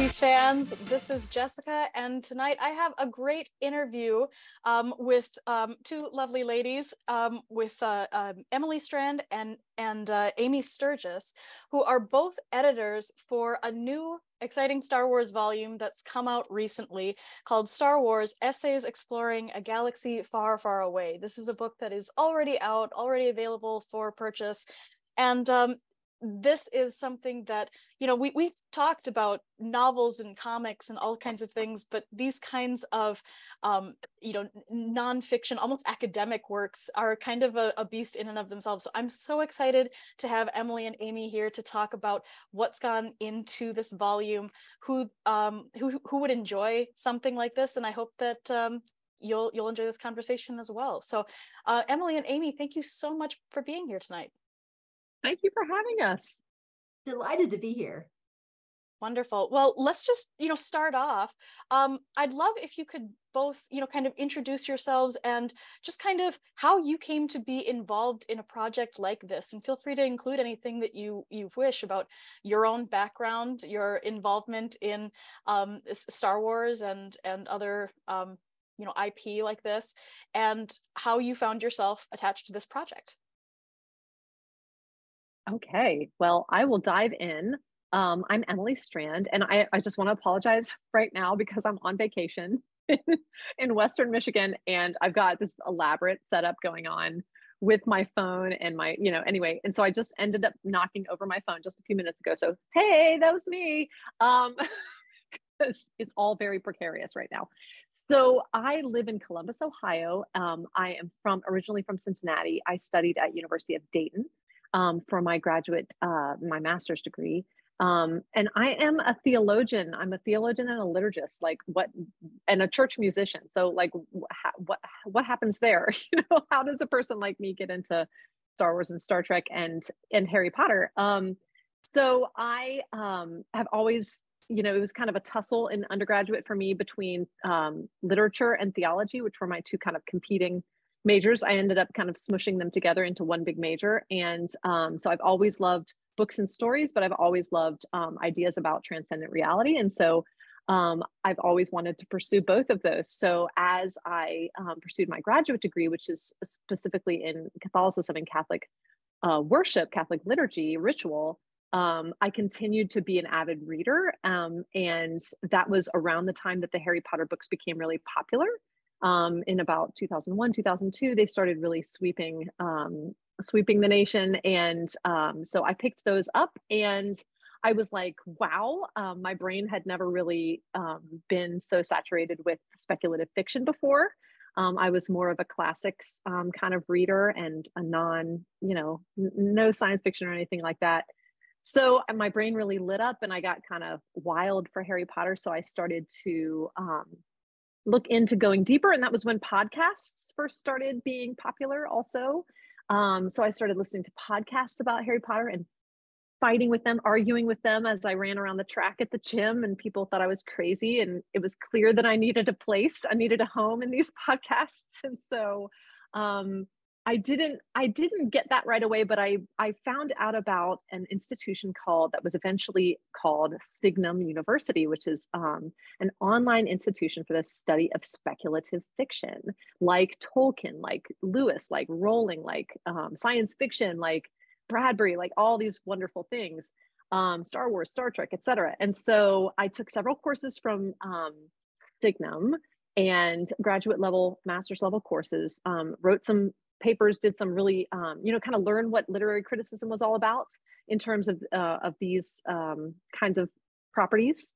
Galaxy fans. This is Jessica, and tonight I have a great interview um, with um, two lovely ladies, um, with uh, um, Emily Strand and and uh, Amy Sturgis, who are both editors for a new exciting Star Wars volume that's come out recently called Star Wars Essays Exploring a Galaxy Far, Far Away. This is a book that is already out, already available for purchase. And um, this is something that you know we we've talked about novels and comics and all kinds of things but these kinds of um you know nonfiction almost academic works are kind of a, a, beast in and of themselves. So i'm so excited to have emily and amy here to talk about what's gone into this volume who um who who would enjoy something like this and i hope that um you'll you'll enjoy this conversation as well. So uh, emily and amy thank you so much for being here tonight Thank you for having us. Delighted to be here. Wonderful. Well, let's just, you know, start off. Um, I'd love if you could both, you know, kind of introduce yourselves and just kind of how you came to be involved in a project like this. And feel free to include anything that you you wish about your own background, your involvement in um, Star Wars and and other um, you know IP like this, and how you found yourself attached to this project. Okay, well, I will dive in. Um, I'm Emily Strand, and I, I just want to apologize right now because I'm on vacation in Western Michigan, and I've got this elaborate setup going on with my phone and my, you know, anyway. And so I just ended up knocking over my phone just a few minutes ago. So, hey, that was me. Um, it's all very precarious right now. So I live in Columbus, Ohio. Um, I am from originally from Cincinnati. I studied at University of Dayton um, for my graduate, uh, my master's degree. Um, and I am a theologian. I'm a theologian and a liturgist, like what, and a church musician. So, like, wh- what what happens there? You know, how does a person like me get into Star Wars and Star Trek and and Harry Potter? Um, so I um, have always, you know, it was kind of a tussle in undergraduate for me between um, literature and theology, which were my two kind of competing majors. I ended up kind of smushing them together into one big major. And um, so I've always loved books and stories, but I've always loved um, ideas about transcendent reality. And so um, I've always wanted to pursue both of those. So as I um, pursued my graduate degree, which is specifically in Catholicism and Catholic uh, worship, Catholic liturgy, ritual, um, I continued to be an avid reader. Um, and that was around the time that the Harry Potter books became really popular um, in about 2001 2002 they started really sweeping um, sweeping the nation. And um, so i picked those up and i was like wow um, my brain had never really um, been so saturated with speculative fiction before. Um, i was more of a classics kind of reader and a non you know n- no science fiction or anything like that. So my brain really lit up and i got kind of wild for harry potter. So i started to look into going deeper. And that was when podcasts first started being popular, also. Um, so I started listening to podcasts about Harry Potter and fighting with them, arguing with them as I ran around the track at the gym, and people thought I was crazy. And it was clear that I needed a place, I needed a home in these podcasts. And so um, I didn't I didn't get that right away, but I I found out about an institution called that was eventually called Signum University, which is um, an online institution for the study of speculative fiction, like Tolkien, like Lewis, like Rowling, like um, science fiction, like Bradbury, like all these wonderful things, um, Star Wars, Star Trek, etc. And so I took several courses from um, Signum and graduate level, master's level courses. Um, wrote some papers, did some really, um, you know, kind of learn what literary criticism was all about in terms of uh, of these um, kinds of properties,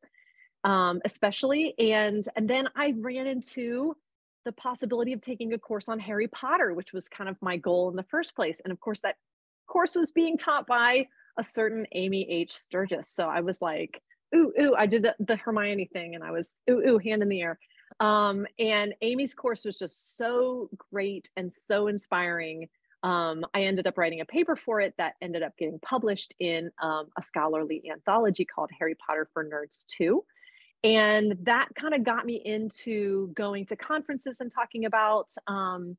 um, especially. And and then I ran into the possibility of taking a course on Harry Potter, which was kind of my goal in the first place. And of course, that course was being taught by a certain Amy H. Sturgis. So I was like, ooh, ooh, I did the, the Hermione thing and I was, ooh, ooh, hand in the air. Um, and Amy's course was just so great and so inspiring. Um, I ended up writing a paper for it that ended up getting published in um, a scholarly anthology called Harry Potter for Nerds 2. And that kind of got me into going to conferences and talking about um,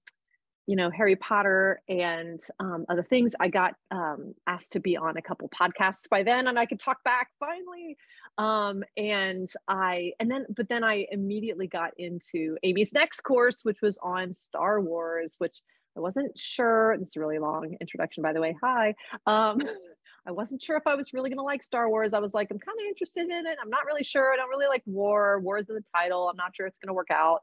you know harry potter and um, other things i got um, asked to be on a couple podcasts by then and i could talk back finally um, and i and then but then i immediately got into amy's next course which was on star wars which i wasn't sure this is a really long introduction by the way hi um, i wasn't sure if i was really going to like star wars i was like i'm kind of interested in it i'm not really sure i don't really like war war's in the title i'm not sure it's going to work out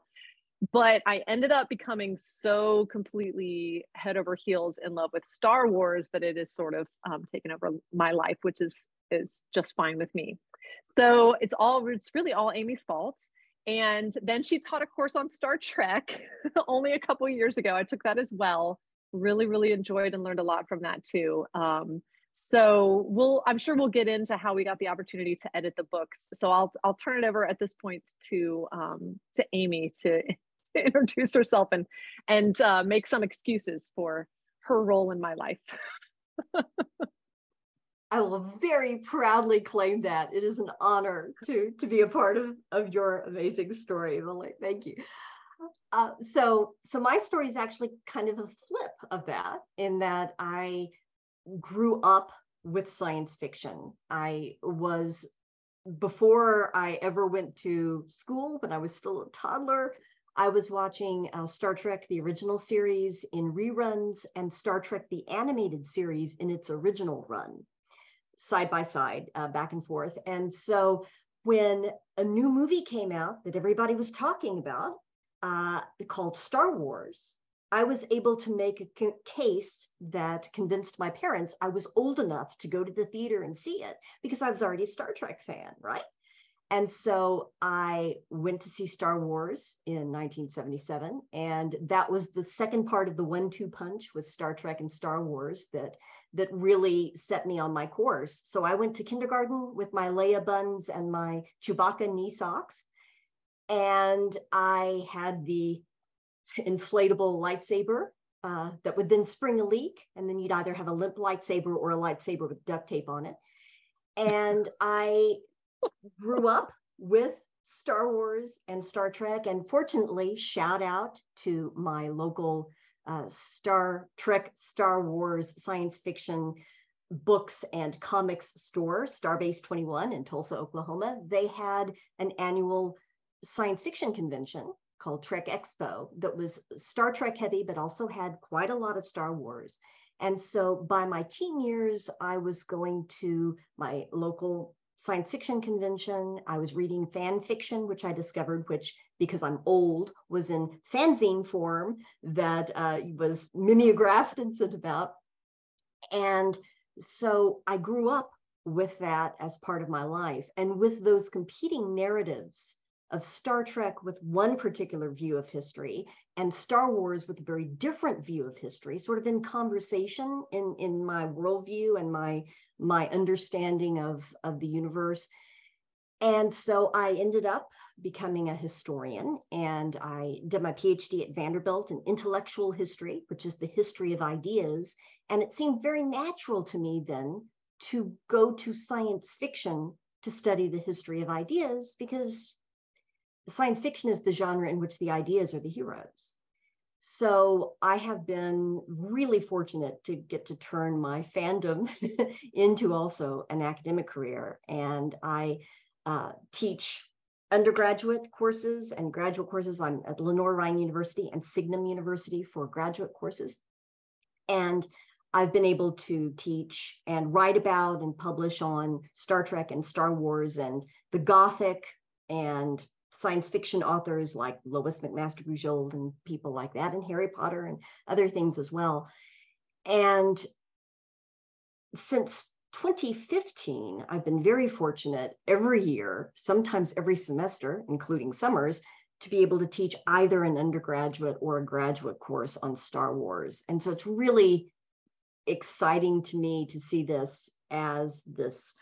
but I ended up becoming so completely head over heels in love with Star Wars that it is sort of um, taken over my life, which is is just fine with me. So it's all it's really all Amy's fault. And then she taught a course on Star Trek only a couple years ago. I took that as well. Really, really enjoyed and learned a lot from that too. Um, so we'll i'm sure we'll get into how we got the opportunity to edit the books so i'll i'll turn it over at this point to um to amy to to introduce herself and and uh, make some excuses for her role in my life. I will very proudly claim that. It is an honor to to be a part of, of your amazing story, Emily. Thank you. Uh, so so my story is actually kind of a flip of that in that I grew up with science fiction. I was before I ever went to school, when I was still a toddler, I was watching uh, Star Trek, the original series in reruns, and Star Trek, the animated series in its original run, side by side, uh, back and forth. And so when a new movie came out that everybody was talking about, uh, called Star Wars, I was able to make a case that convinced my parents I was old enough to go to the theater and see it because I was already a Star Trek fan, right? And so I went to see Star Wars in 1977. And that was the second part of the one two punch with Star Trek and Star Wars that, that really set me on my course. So I went to kindergarten with my Leia buns and my Chewbacca knee socks. And I had the inflatable lightsaber uh, that would then spring a leak. And then you'd either have a limp lightsaber or a lightsaber with duct tape on it. And I grew up with Star Wars and Star Trek. And fortunately, shout out to my local uh, Star Trek, Star Wars science fiction books and comics store, Starbase 21 in Tulsa, Oklahoma. They had an annual science fiction convention called Trek Expo that was Star Trek heavy, but also had quite a lot of Star Wars. And so by my teen years, I was going to my local science fiction convention. I was reading fan fiction, which I discovered, which because I'm old, was in fanzine form that uh, was mimeographed and sent about. And so I grew up with that as part of my life and with those competing narratives of Star Trek with one particular view of history and Star Wars with a very different view of history, sort of in conversation in, in my worldview and my, my understanding of, of the universe. And so I ended up becoming a historian and I did my PhD at Vanderbilt in intellectual history, which is the history of ideas. And it seemed very natural to me then to go to science fiction to study the history of ideas because science fiction is the genre in which the ideas are the heroes. So I have been really fortunate to get to turn my fandom into also an academic career. And I uh, teach undergraduate courses and graduate courses. I'm at Lenoir-Rhyne University and Signum University for graduate courses. And I've been able to teach and write about and publish on Star Trek and Star Wars and the Gothic and science fiction authors like Lois McMaster Bujold and people like that, and Harry Potter and other things as well. And since 2015, I've been very fortunate every year, sometimes every semester, including summers, to be able to teach either an undergraduate or a graduate course on Star Wars. And so it's really exciting to me to see this as this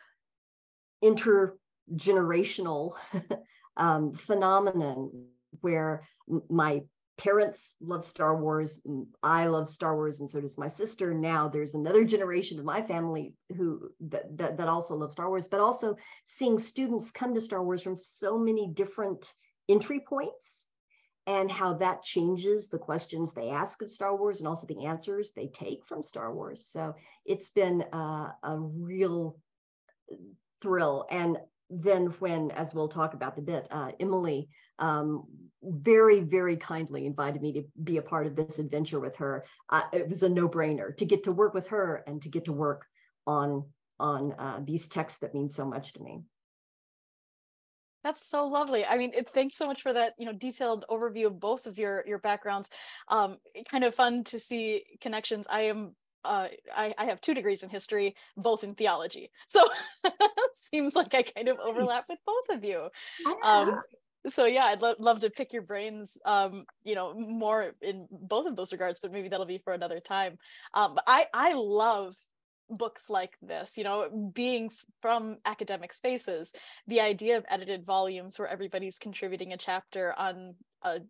intergenerational um, phenomenon where my parents love Star Wars. I love Star Wars, and so does my sister. Now there's another generation of my family who that, that, that also love Star Wars, but also seeing students come to Star Wars from so many different entry points and how that changes the questions they ask of Star Wars and also the answers they take from Star Wars. So it's been uh, a real thrill. And then when, as we'll talk about the bit, uh, Emily um, very, very kindly invited me to be a part of this adventure with her. Uh, it was a no-brainer to get to work with her and to get to work on on uh, these texts that mean so much to me. That's so lovely. I mean, it, thanks so much for that, you know, detailed overview of both of your your backgrounds. Um, kind of fun to see connections. I am uh, I, I, have two degrees in history, both in theology. So that seems like I kind of overlap nice. with both of you. Um, so yeah, I'd lo- love to pick your brains, um, you know, more in both of those regards, but maybe that'll be for another time. Um, but I, I love books like this, you know, being from academic spaces, the idea of edited volumes where everybody's contributing a chapter on a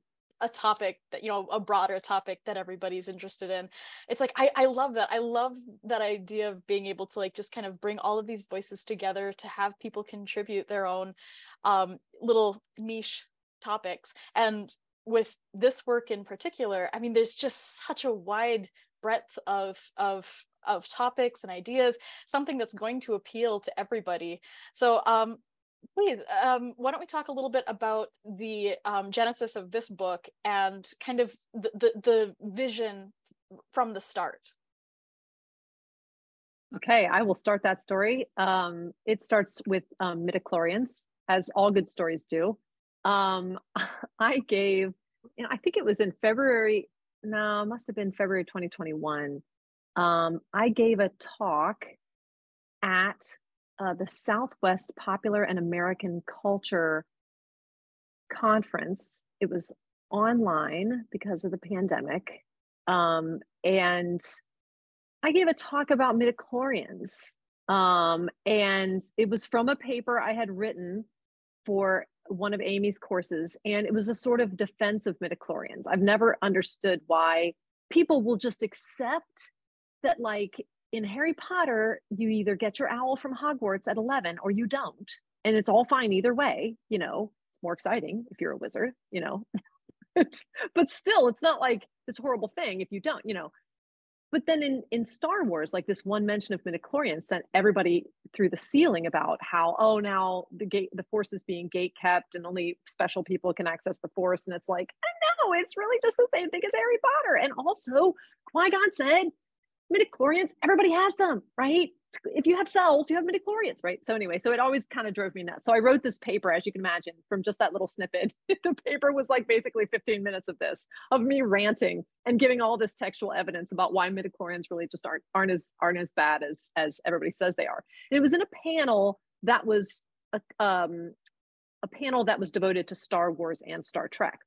a topic that you know a broader topic that everybody's interested in. It's like I, I love that. I love that idea of being able to like just kind of bring all of these voices together to have people contribute their own um, little niche topics. And with this work in particular i mean there's just such a wide breadth of of of topics and ideas something that's going to appeal to everybody. So um please um, why don't we talk a little bit about the um, genesis of this book and kind of the, the, the vision from the start? Okay i will start that story. Um, it starts with um, midichlorians as all good stories do. Um, i gave you know i think it was in february no must have been february 2021 um, i gave a talk at uh, the Southwest Popular and American Culture Conference. It was online because of the pandemic. Um, and I gave a talk about midichlorians. Um, and it was from a paper I had written for one of Amy's courses. And it was a sort of defense of midichlorians. I've never understood why people will just accept that, like, in Harry Potter, you either get your owl from Hogwarts at 11 or you don't. And it's all fine either way. You know, it's more exciting if you're a wizard, you know. but still, it's not like this horrible thing if you don't, you know. But then in, in Star Wars, like this one mention of midichlorians sent everybody through the ceiling about how, oh, now the gate, the force is being gate kept and only special people can access the force. And it's like, no, it's really just the same thing as Harry Potter. And also, Qui-Gon said midichlorians, everybody has them, right? If you have cells, you have midichlorians, right? So anyway, so it always kind of drove me nuts. So I wrote this paper, as you can imagine, from just that little snippet. the paper was like basically 15 minutes of this, of me ranting and giving all this textual evidence about why midichlorians really just aren't aren't as aren't as bad as as everybody says they are. And it was in a panel that was a, um, a panel that was devoted to Star Wars and Star Trek.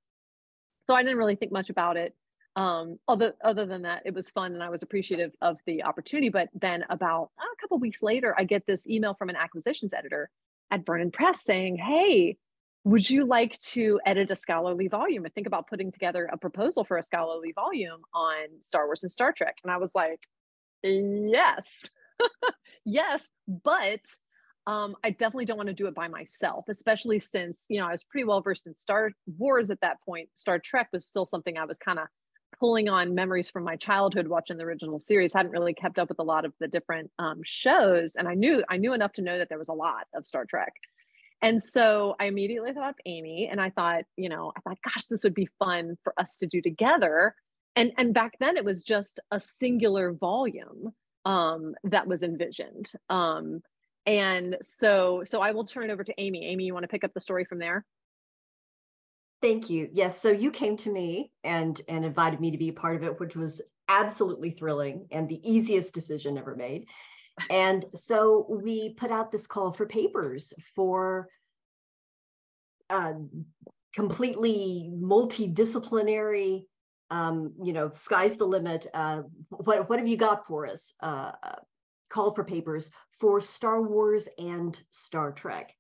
So I didn't really think much about it um other other than that it was fun and i was appreciative of the opportunity but then about uh, a couple weeks later i get this email from an acquisitions editor at vernon press saying hey would you like to edit a scholarly volume and think about putting together a proposal for a scholarly volume on star wars and star trek and i was like yes yes but um, I definitely don't want to do it by myself, especially since, you know, I was pretty well versed in Star Wars at that point. Star Trek was still something I was kind of pulling on memories from my childhood watching the original series hadn't really kept up with a lot of the different um, shows and i knew i knew enough to know that there was a lot of star trek. And so i immediately thought of amy and i thought you know i thought gosh this would be fun for us to do together. And and back then it was just a singular volume um, that was envisioned um, and so so i will turn it over to amy. Amy you want to pick up the story from there Thank you. Yes, so you came to me and and invited me to be a part of it, which was absolutely thrilling and the easiest decision ever made. And so we put out this call for papers for uh, completely multidisciplinary um, you know, sky's the limit. Uh, what what have you got for us? Uh, call for papers for Star Wars and Star Trek,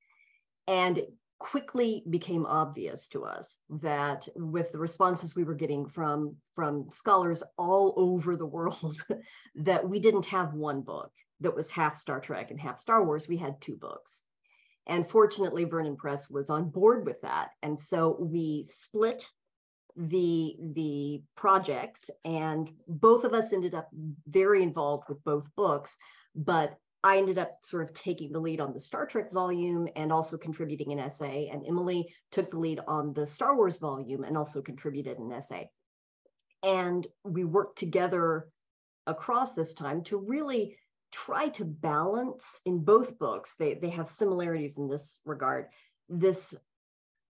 and quickly became obvious to us that with the responses we were getting from from scholars all over the world, that we didn't have one book that was half Star Trek and half Star Wars. We had two books. And fortunately, Vernon Press was on board with that. And so we split the the projects and both of us ended up very involved with both books but i ended up sort of taking the lead on the star trek volume and also contributing an essay and emily took the lead on the star wars volume and also contributed an essay and we worked together across this time to really try to balance in both books they, they have similarities in this regard this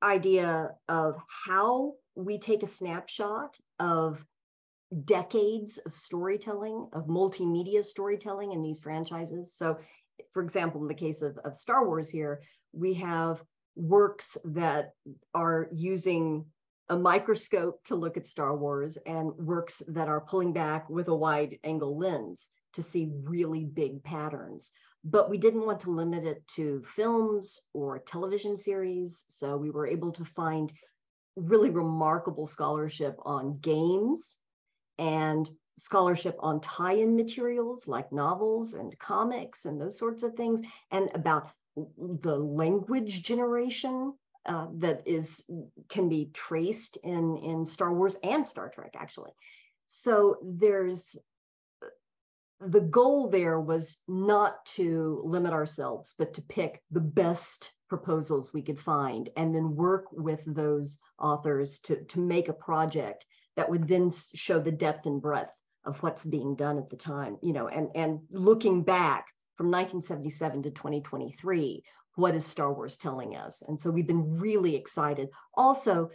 idea of how we take a snapshot of decades of storytelling, of multimedia storytelling in these franchises. So, for example, in the case of, of Star Wars here, we have works that are using a microscope to look at Star Wars and works that are pulling back with a wide angle lens to see really big patterns. But we didn't want to limit it to films or television series. So we were able to find really remarkable scholarship on games and scholarship on tie-in materials like novels and comics and those sorts of things and about the language generation uh, that is can be traced in in Star Wars and Star Trek actually. So there's the goal there was not to limit ourselves, but to pick the best proposals we could find and then work with those authors to, to make a project that would then show the depth and breadth of what's being done at the time, you know, and, and looking back from 1977 to 2023, what is Star Wars telling us? And so we've been really excited. Also,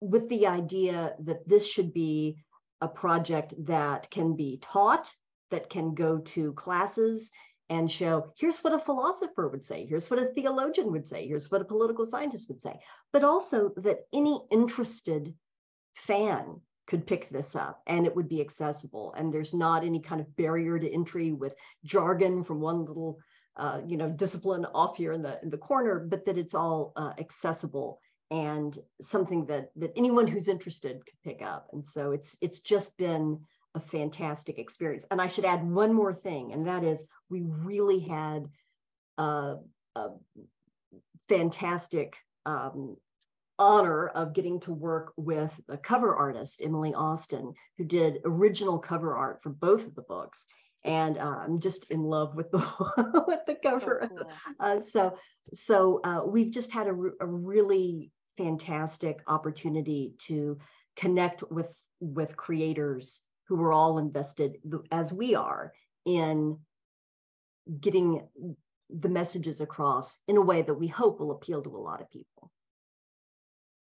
with the idea that this should be a project that can be taught that can go to classes and show here's what a philosopher would say, here's what a theologian would say, here's what a political scientist would say, but also that any interested fan could pick this up and it would be accessible. And there's not any kind of barrier to entry with jargon from one little uh, you know discipline off here in the in the corner, but that it's all uh, accessible and something that that anyone who's interested could pick up. And so it's it's just been a fantastic experience. And I should add one more thing, and that is we really had a, a fantastic um, honor of getting to work with a cover artist, Emily Austin, who did original cover art for both of the books. And uh, I'm just in love with the with the cover. cool. uh, so so uh, we've just had a, a really fantastic opportunity to connect with with creators who were all invested as we are in getting the messages across in a way that we hope will appeal to a lot of people.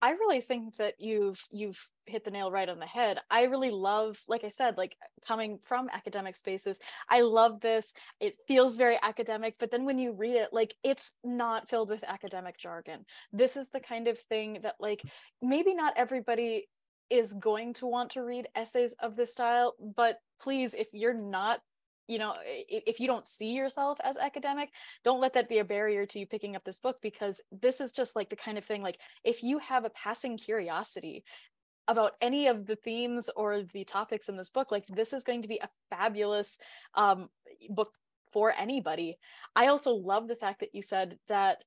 I really think that you've you've hit the nail right on the head. I really love, like I said, like coming from academic spaces, I love this. It feels very academic, but then when you read it, like it's not filled with academic jargon. This is the kind of thing that like maybe not everybody is going to want to read essays of this style but please if you're not you know if you don't see yourself as academic don't let that be a barrier to you picking up this book because this is just like the kind of thing like if you have a passing curiosity about any of the themes or the topics in this book like this is going to be a fabulous um, book for anybody. I also love the fact that you said that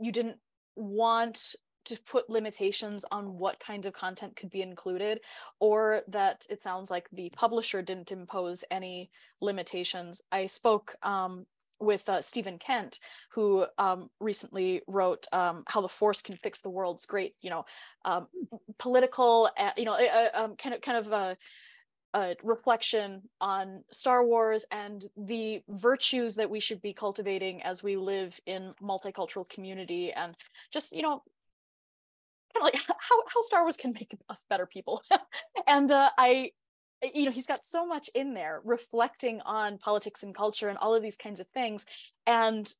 you didn't want to put limitations on what kind of content could be included or that it sounds like the publisher didn't impose any limitations. I spoke um, with uh, Stephen Kent, who um, recently wrote um, "How the Force Can Fix the World's Great," you know, um, political, uh, you know, uh, um, kind of kind of a, a, reflection on Star Wars and the virtues that we should be cultivating as we live in multicultural community, and just you know, like how how Star Wars can make us better people, and uh, I you know he's got so much in there reflecting on politics and culture and all of these kinds of things. And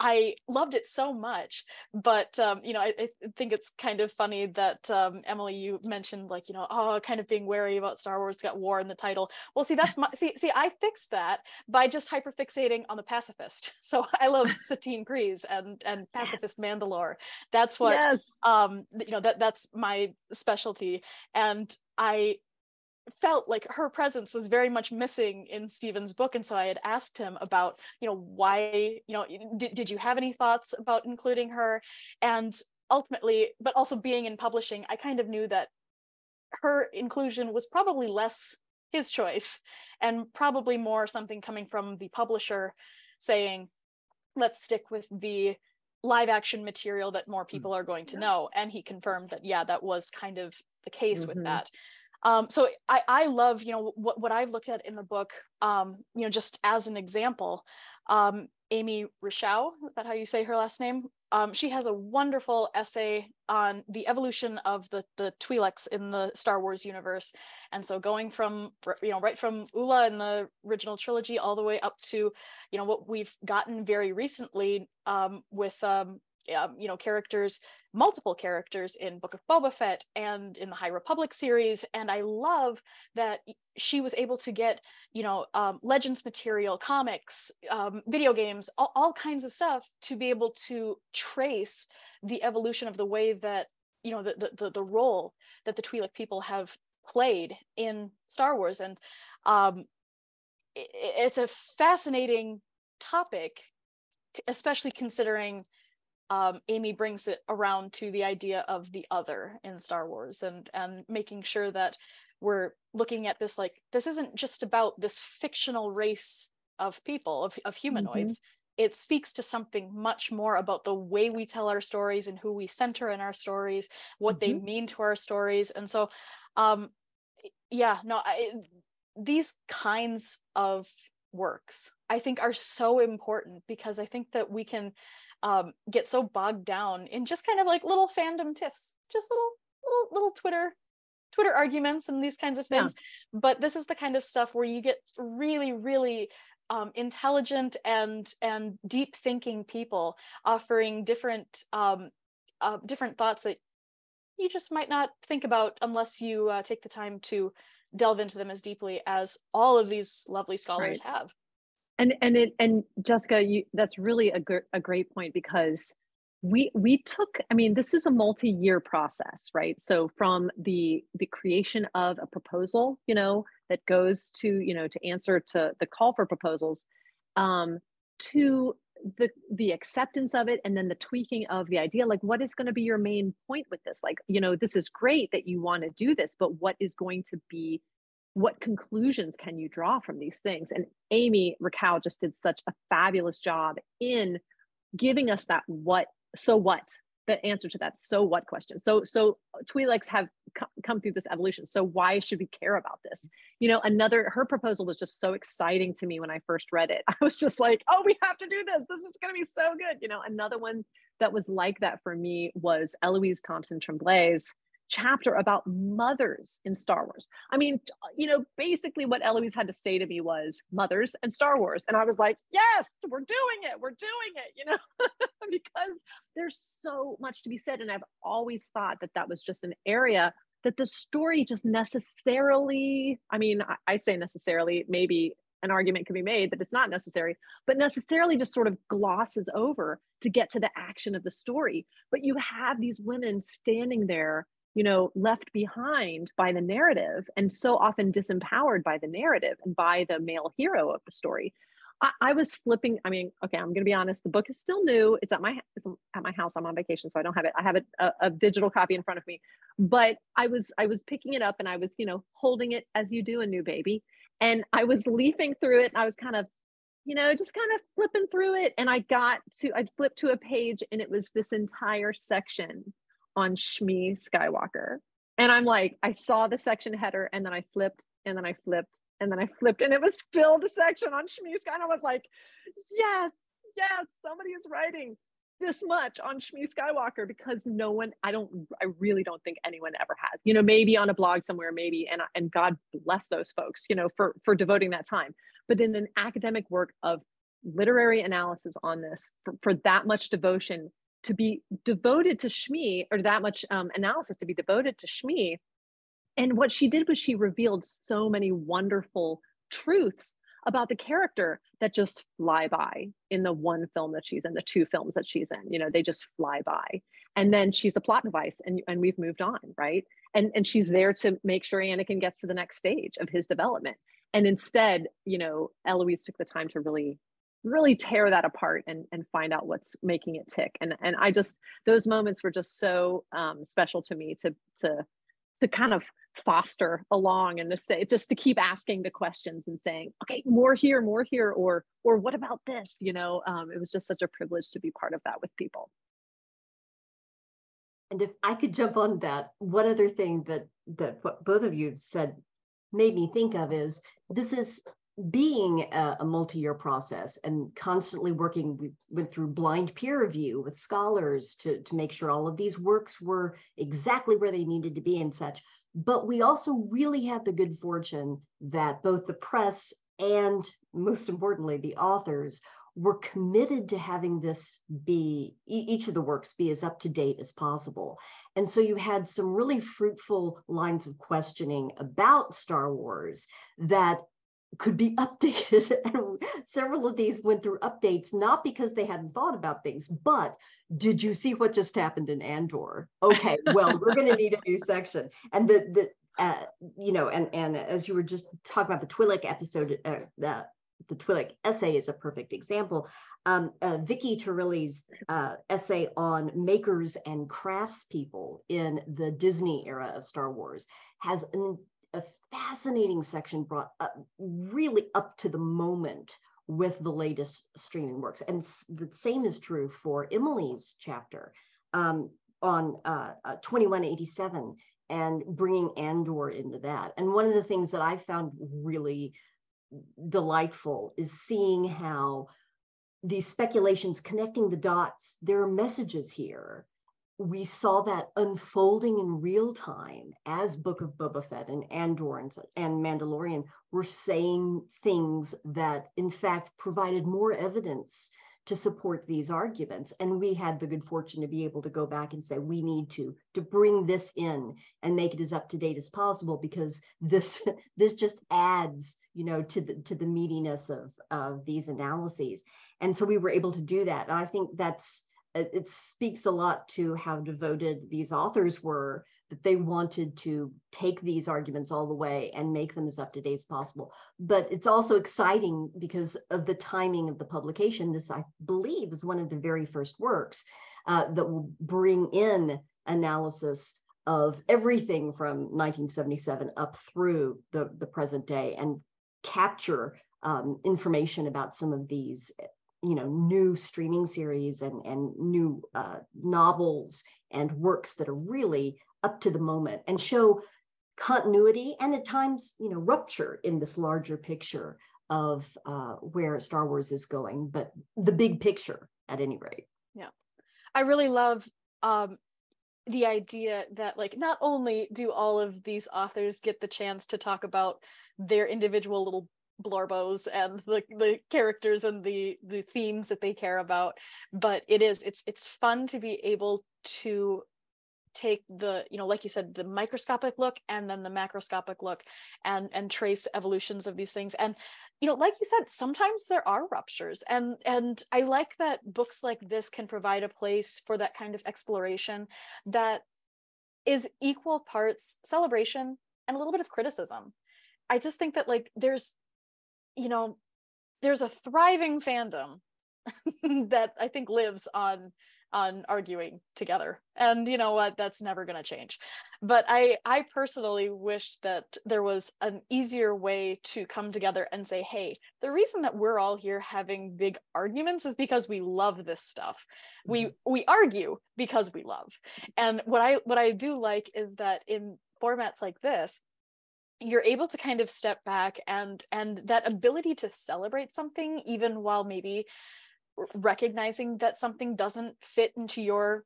I loved it so much, but um, you know, I, I, think it's kind of funny that um, Emily, you mentioned like you know, oh, kind of being wary about Star Wars got war in the title. Well, see, that's my see, see, I fixed that by just hyperfixating on the pacifist. So I love Satine Kryze and and pacifist yes. Mandalore. That's what yes. um, you know that that's my specialty, and I felt like her presence was very much missing in Stephen's book. And so I had asked him about, you know, why, you know, did, did you have any thoughts about including her? And ultimately, but also being in publishing, I kind of knew that her inclusion was probably less his choice and probably more something coming from the publisher saying, let's stick with the live action material that more hmm. people are going to know. And he confirmed that, yeah, that was kind of the case mm-hmm. with that. Um, so I, I love, you know, what, what I've looked at in the book, um, you know, just as an example, um, Amy Richau, is that how you say her last name? Um, she has a wonderful essay on the evolution of the the Twi'leks in the Star Wars universe, and so going from you know right from Oola in the original trilogy all the way up to you know what we've gotten very recently um, with um, um, you know characters multiple characters in book of boba fett and in the high republic series. And i love that she was able to get you know um, legends material comics um, video games all, all kinds of stuff to be able to trace the evolution of the way that you know the the, the role that the twi'lek people have played in star wars. And um, it, it's a fascinating topic especially considering um, Amy brings it around to the idea of the other in Star Wars and and making sure that we're looking at this like this isn't just about this fictional race of people of, of humanoids mm-hmm. it speaks to something much more about the way we tell our stories and who we center in our stories what mm-hmm. they mean to our stories and so um yeah no I, these kinds of works i think are so important because i think that we can um, get so bogged down in just kind of like little fandom tiffs, just little little little Twitter Twitter arguments and these kinds of things. Yeah. But this is the kind of stuff where you get really, really um, intelligent and and deep thinking people offering different um, uh, different thoughts that you just might not think about unless you uh, take the time to delve into them as deeply as all of these lovely scholars right. have and and it and jessica you that's really a, gr- a great point because we we took i mean this is a multi-year process right? So from the the creation of a proposal you know that goes to you know to answer to the call for proposals um to the the acceptance of it and then the tweaking of the idea like what is going to be your main point with this? Like you know this is great that you want to do this but what is going to be what conclusions can you draw from these things? And Amy Richau just did such a fabulous job in giving us that what, so what, the answer to that so what question. So, so Twi'leks have come through this evolution. So why should we care about this? You know, another, her proposal was just so exciting to me when I first read it. I was just like, oh, we have to do this. This is going to be so good. You know, another one that was like that for me was Eloise Thompson Tremblay's chapter about mothers in Star Wars. I mean, uh, you know, basically what Eloise had to say to me was mothers and Star Wars. And I was like, yes, we're doing it. We're doing it, you know, because there's so much to be said. And I've always thought that that was just an area that the story just necessarily, I mean, I, I say necessarily, maybe an argument could be made that it's not necessary, but necessarily just sort of glosses over to get to the action of the story. But you have these women standing there you know left behind by the narrative and so often disempowered by the narrative and by the male hero of the story. I, I was flipping i mean okay i'm going to be honest the book is still new. It's at my it's at my house. I'm on vacation so i don't have it. I have it a, a digital copy in front of me. But i was i was picking it up and i was you know holding it as you do a new baby. And i was leafing through it and i was kind of you know, just kind of flipping through it. And I got to, I flipped to a page and it was this entire section on Shmi Skywalker. And I'm like, I saw the section header and then I flipped and then I flipped and then I flipped and it was still the section on Shmi Skywalker. And I was like, yes, yes, somebody is writing. this much on Shmi Skywalker because no one, I don't, I really don't think anyone ever has. You know, maybe on a blog somewhere, maybe, and and God bless those folks, you know, for for devoting that time. But in an academic work of literary analysis on this, for, for that much devotion to be devoted to Shmi, or that much um, analysis to be devoted to Shmi, and what she did was she revealed so many wonderful truths about the character that just fly by in the one film that she's in, the two films that she's in. You know, they just fly by. And then she's a plot device and, and we've moved on, right? And, and she's there to make sure Anakin gets to the next stage of his development. And instead, you know, Eloise took the time to really really tear that apart and, and find out what's making it tick. And, and I just, those moments were just so um, special to me to, to, to kind of foster along in this just to keep asking the questions and saying okay more here more here or or what about this you know um, it was just such a privilege to be part of that with people and if i could jump on that one other thing that that what both of you said made me think of is this is being a, a, multi-year process and constantly working we went through blind peer review with scholars to, to make sure all of these works were exactly where they needed to be and such but we also really had the good fortune that both the press and most importantly, the authors were committed to having this be each of the works be as up to date as possible. And so you had some really fruitful lines of questioning about Star Wars that could be updated. and several of these went through updates, not because they hadn't thought about things, but did you see what just happened in Andor? Okay, well, we're going to need a new section. And the, the uh, you know, and, and as you were just talking about the Twi'lek episode, uh, the, the Twi'lek essay is a perfect example. Um, uh, Vicky Turilli's uh, essay on makers and craftspeople in the Disney era of Star Wars has an a fascinating section brought up really up to the moment with the latest streaming works. And the same is true for Emily's chapter um, on uh, uh, 2187 and bringing Andor into that. And one of the things that I found really delightful is seeing how these speculations connecting the dots, there are messages here we saw that unfolding in real time as Book of Boba Fett and Andor and, and Mandalorian were saying things that, in fact, provided more evidence to support these arguments. And we had the good fortune to be able to go back and say, we need to to bring this in and make it as up to date as possible because this this just adds, you know, to the to the meatiness of of these analyses. And so we were able to do that. And I think that's it, it speaks a lot to how devoted these authors were that they wanted to take these arguments all the way and make them as up to date as possible. But it's also exciting because of the timing of the publication. This, I believe, is one of the very first works uh, that will bring in analysis of everything from 1977 up through the, the present day and capture um, information about some of these you know new streaming series and and new uh, novels and works that are really up to the moment and show continuity and at times you know rupture in this larger picture of uh, where Star Wars is going, but the big picture at any rate. Yeah, I really love um, the idea that like not only do all of these authors get the chance to talk about their individual little blorbos and the, the characters and the the themes that they care about but it is it's it's fun to be able to take the you know like you said the microscopic look and then the macroscopic look and and trace evolutions of these things. And you know like you said sometimes there are ruptures and and i like that books like this can provide a place for that kind of exploration that is equal parts celebration and a little bit of criticism. I just think that like there's you know, there's a thriving fandom that I think lives on on arguing together. And you know what? That's never going to change. But i i personally wish that there was an easier way to come together and say hey the reason that we're all here having big arguments is because we love this stuff. Mm-hmm. we we argue because we love. And what i what i do like is that in formats like this you're able to kind of step back and and that ability to celebrate something even while maybe recognizing that something doesn't fit into your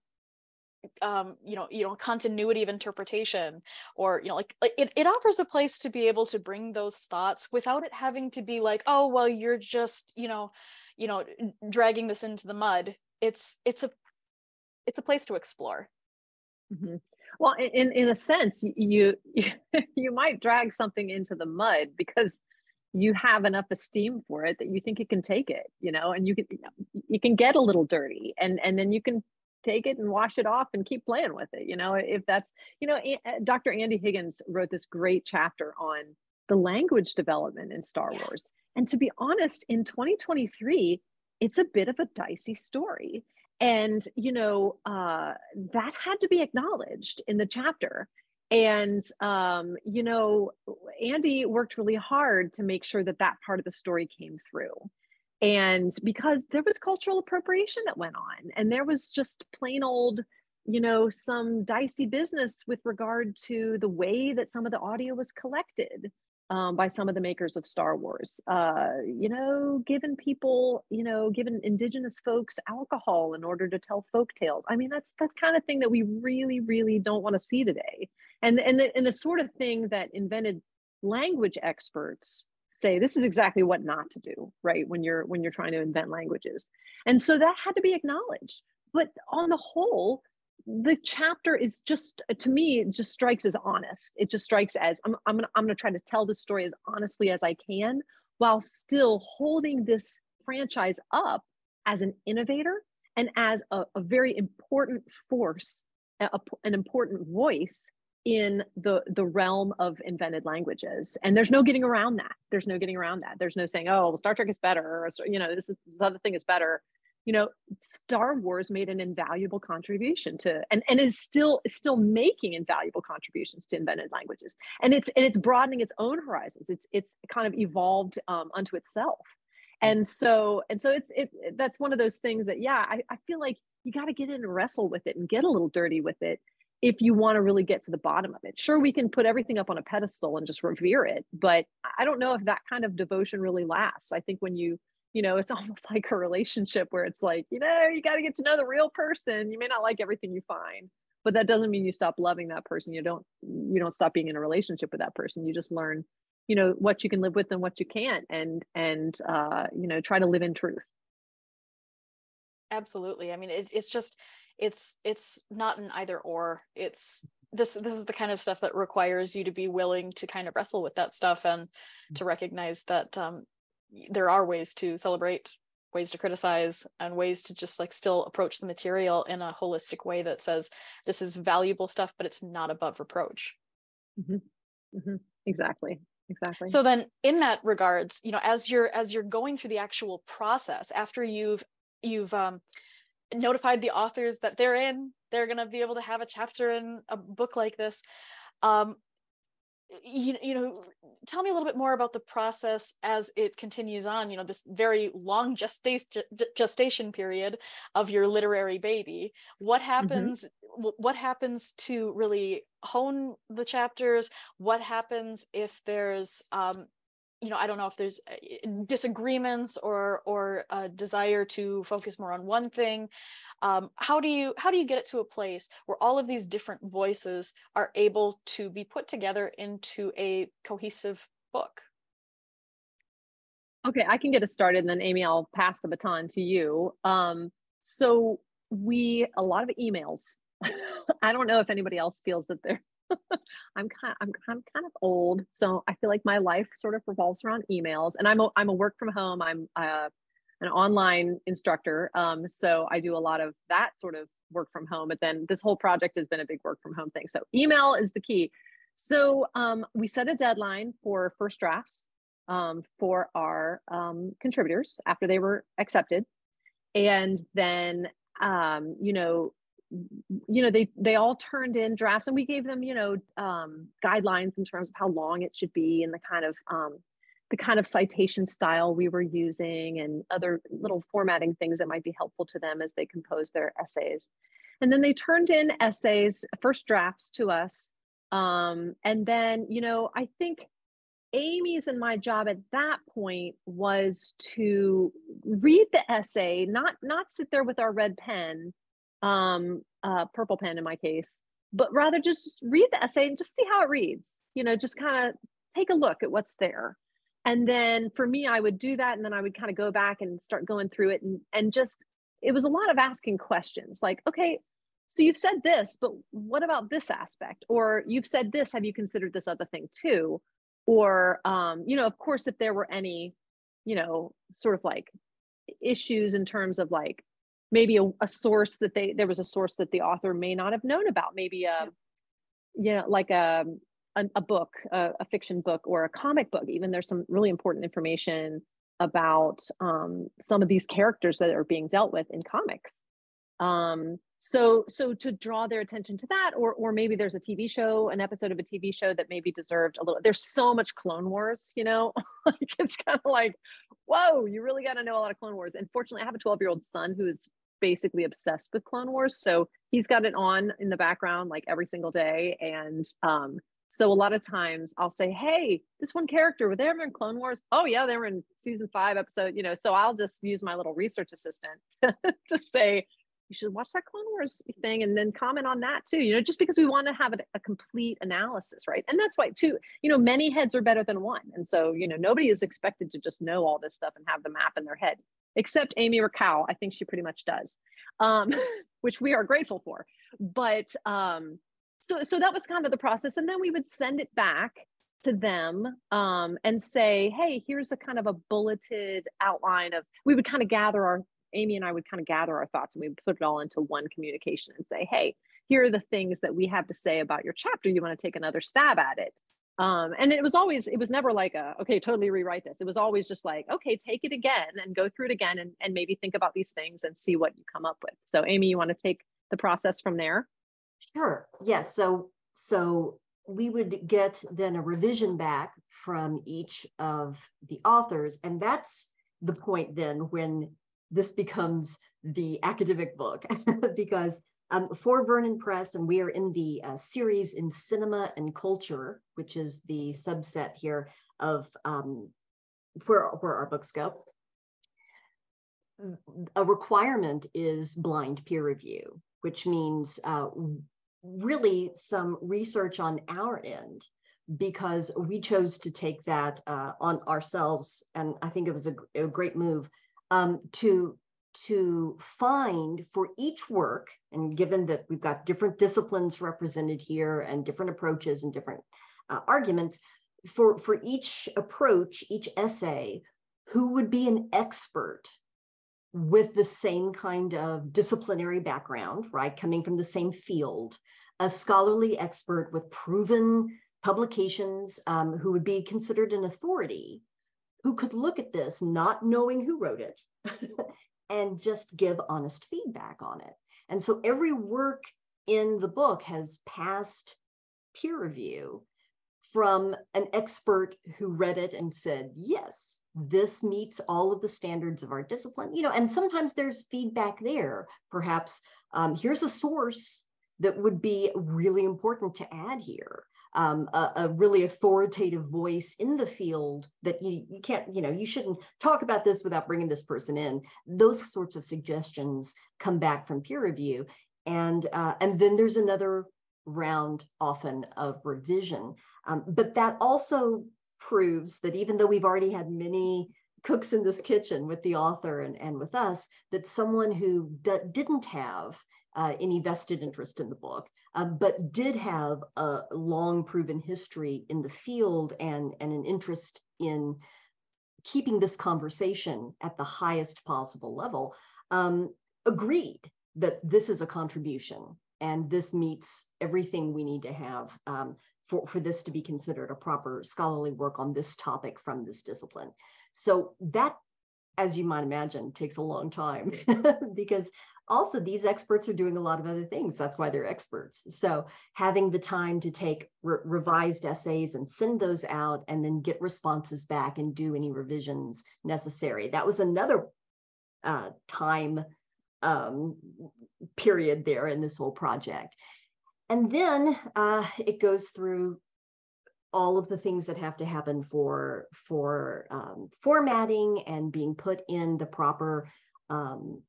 um you know you know continuity of interpretation or you know like it, it offers a place to be able to bring those thoughts without it having to be like oh well you're just you know you know dragging this into the mud it's it's a it's a place to explore mm-hmm. Well in in a sense you you, you might drag something into the mud because you have enough esteem for it that you think it can take it you know and you can you can get a little dirty and and then you can take it and wash it off and keep playing with it you know if that's you know eh, eh, dr andy higgins wrote this great chapter on the language development in star yes. wars and to be honest in 2023 it's a bit of a dicey story and you know uh, that had to be acknowledged in the chapter. And um, you know andy worked really hard to make sure that that part of the story came through. And because there was cultural appropriation that went on and there was just plain old you know some dicey business with regard to the way that some of the audio was collected um, by some of the makers of star wars uh, you know giving people you know giving indigenous folks alcohol in order to tell folk tales. I mean that's that kind of thing that we really really don't want to see today. And and the, and the sort of thing that invented language experts say this is exactly what not to do right when you're when you're trying to invent languages. And so that had to be acknowledged. But on the whole the chapter is just to me it just strikes as honest. It just strikes as i'm, I'm gonna i'm gonna try to tell the story as honestly as i can while still holding this franchise up as an innovator and as a, a very important force a, an important voice in the the realm of invented languages. And there's no getting around that. There's no getting around that. There's no saying oh well star trek is better or you know this, is, this other thing is better you know star wars made an invaluable contribution to and and is still still making invaluable contributions to invented languages and it's and it's broadening its own horizons it's it's kind of evolved um, unto itself and so and so it's it that's one of those things that yeah i, I feel like you got to get in and wrestle with it and get a little dirty with it if you want to really get to the bottom of it. Sure, we can put everything up on a pedestal and just revere it, but I don't know if that kind of devotion really lasts. I think when you, you know, it's almost like a relationship where it's like, you know, you got to get to know the real person. You may not like everything you find, but that doesn't mean you stop loving that person. You don't you don't stop being in a relationship with that person. You just learn, you know, what you can live with and what you can't and and uh, you know, try to live in truth. Absolutely. I mean, it's it's just it's it's not an either or it's this this is the kind of stuff that requires you to be willing to kind of wrestle with that stuff and mm. to recognize that um, there are ways to celebrate ways to criticize and ways to just like still approach the material in a holistic way that says this is valuable stuff but it's not above reproach mm-hmm. Mm-hmm. exactly exactly so then in that regards you know as you're as you're going through the actual process after you've you've um notified the authors that they're in they're going to be able to have a chapter in a book like this um, you, you know tell me a little bit more about the process as it continues on you know this very long gestation gestation period of your literary baby what mm-hmm. happens mm-hmm. what happens to really hone the chapters what happens if there's um, you know i don't know if there's uh, disagreements or or a desire to focus more on one thing um, how do you how do you get it to a place where all of these different voices are able to be put together into a cohesive book okay i can get us started and then amy i'll pass the baton to you um, so we a lot of emails i don't know if anybody else feels that they're I'm kind I'm, I'm kind of old, so I feel like my life sort of revolves around emails. And I'm a, I'm a work from home. I'm uh, an online instructor, um, so I do a lot of that sort of work from home. But then this whole project has been a big work from home thing. So email is the key. So um, we set a deadline for first drafts um, for our um, contributors after they were accepted, and then um, you know you know they they all turned in drafts and we gave them you know um, guidelines in terms of how long it should be and the kind of the kind of citation style we were using and other little formatting things that might be helpful to them as they compose their essays and then they turned in essays first drafts to us um, and then you know i think Amy's and my job at that point was to read the essay, not not sit there with our red pen, um, uh, purple pen in my case, but rather just read the essay and just see how it reads. You know, just kind of take a look at what's there. And then for me, I would do that, and then I would kind of go back and start going through it, and and just it was a lot of asking questions, like, okay, so you've said this, but what about this aspect? Or you've said this, have you considered this other thing too? or um, you know of course if there were any you know sort of like issues in terms of like maybe a, a, source that they there was a source that the author may not have known about maybe a you know like a a, a book a, a, fiction book or a comic book even there's some really important information about um, some of these characters that are being dealt with in comics. Um, so so to draw their attention to that or or maybe there's a tv show an episode of a tv show that maybe deserved a little there's so much clone wars you know? Like it's kind of like whoa you really got to know a lot of clone wars. And fortunately i have a 12 year old son who's basically obsessed with clone wars so he's got it on in the background like every single day. And um so a lot of times I'll say, "Hey, this one character were they ever in Clone Wars? Oh yeah, they were in season five episode. You know, so I'll just use my little research assistant to, say, you should watch that Clone Wars thing and then comment on that too. You know, just because we want to have a, a, complete analysis, right? And that's why too, you know, many heads are better than one. And so, you know, nobody is expected to just know all this stuff and have the map in their head, except Amy Raquel. I think she pretty much does, um, which we are grateful for. But um, so, so that was kind of the process, and then we would send it back to them um, and say, hey, here's a kind of a bulleted outline of, we would kind of gather our Amy and I would kind of gather our thoughts and we would put it all into one communication and say, hey, here are the things that we have to say about your chapter. You want to take another stab at it. Um, and it was always, it was never like a, okay, totally rewrite this. It was always just like, okay, take it again and go through it again and, and maybe think about these things and see what you come up with. So Amy, you want to take the process from there? Sure. Yes. So, so we would get then a revision back from each of the authors. And that's the point then when this becomes the academic book because um, for Vernon Press, and we are in the uh, series in cinema and culture, which is the subset here of um, where, where our books go. A requirement is blind peer review, which means uh, really some research on our end because we chose to take that uh, on ourselves. And I think it was a, a great move um, to to find for each work, and given that we've got different disciplines represented here and different approaches and different uh, arguments, for, for each approach, each essay, who would be an expert with the same kind of disciplinary background, right? Coming from the same field, a scholarly expert with proven publications um, who would be considered an authority who could look at this not knowing who wrote it and just give honest feedback on it. And so every work in the book has passed peer review from an expert who read it and said, yes, this meets all of the standards of our discipline. You know, and sometimes there's feedback there. Perhaps um, here's a source that would be really important to add here um, a, a, really authoritative voice in the field that you, you can't, you know, you shouldn't talk about this without bringing this person in. Those sorts of suggestions come back from peer review. And, uh, and then there's another round often of revision. Um, but that also proves that even though we've already had many cooks in this kitchen with the author and, and with us, that someone who didn't have uh, any vested interest in the book, uh, but did have a long proven history in the field and, and an interest in keeping this conversation at the highest possible level, um, agreed that this is a contribution and this meets everything we need to have um, for, for this to be considered a proper scholarly work on this topic from this discipline. So that as you might imagine, takes a long time because also these experts are doing a lot of other things. That's why they're experts. So having the time to take re- revised essays and send those out and then get responses back and do any revisions necessary. That was another uh, time um, period there in this whole project. And then uh, it goes through all of the things that have to happen for for um, formatting and being put in the proper um,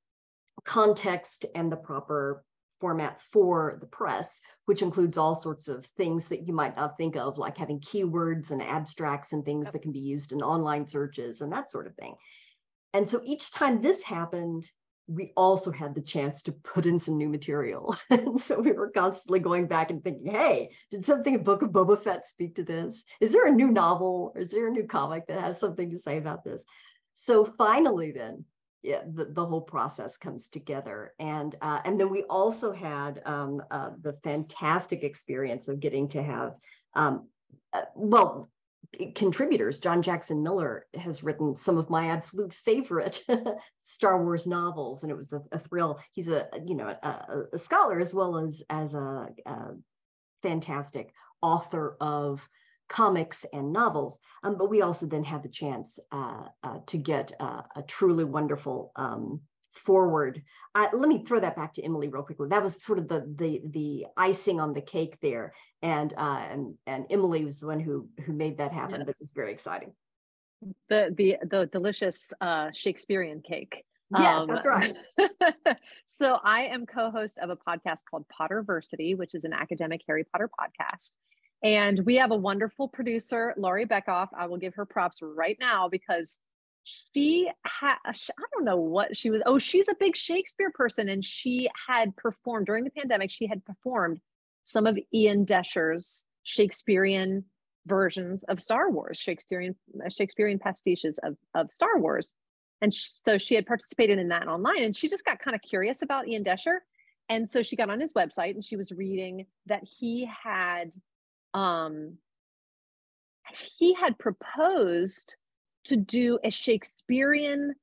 context and the proper format for the press, which includes all sorts of things that you might not think of, like having keywords and abstracts and things that can be used in online searches and that sort of thing. And so each time this happened, we also had the chance to put in some new material. and so we were constantly going back and thinking, hey, did something in Book of Boba Fett speak to this? Is there a new novel? Or is there a new comic that has something to say about this? So finally, then, yeah, the, the whole process comes together. And, uh, and then we also had um, uh, the fantastic experience of getting to have, um, uh, well, contributors. John Jackson Miller has written some of my absolute favorite Star Wars novels, and it was a, a thrill. He's a you know a, a, scholar as well as as a, a fantastic author of comics and novels. Um, but we also then had the chance uh, uh, to get uh, a truly wonderful um, foreword. Uh, let me throw that back to Emily real quickly. That was sort of the the the icing on the cake there, and uh, and and Emily was the one who who made that happen. Yes. That was very exciting. The the the delicious uh, Shakespearean cake. Yes, um, that's right. so I am co-host of a podcast called Potterversity, which is an academic Harry Potter podcast. And we have a wonderful producer, Laurie Beckoff. I will give her props right now because she had i don't know what she was oh she's a big shakespeare person and she had performed during the pandemic she had performed some of ian Doescher's shakespearean versions of star wars shakespearean shakespearean pastiches of, of star wars. And so she had participated in that online and she just got kind of curious about ian Doescher. And so she got on his website and she was reading that he had um he had proposed to do a Shakespearean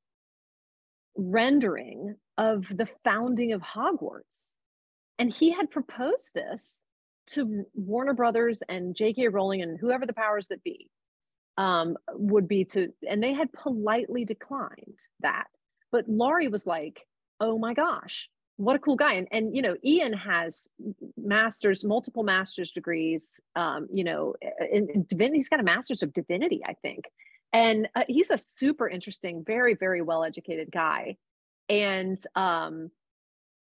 rendering of the founding of Hogwarts. And he had proposed this to Warner Brothers and J.K. Rowling and whoever the powers that be um, would be to, and they had politely declined that. But Laurie was like, oh my gosh, what a cool guy. And, and you know, Ian has masters, multiple master's degrees, um, you know, in, in divinity, he's got a master's of divinity, I think and uh, he's a super interesting very very well educated guy. And um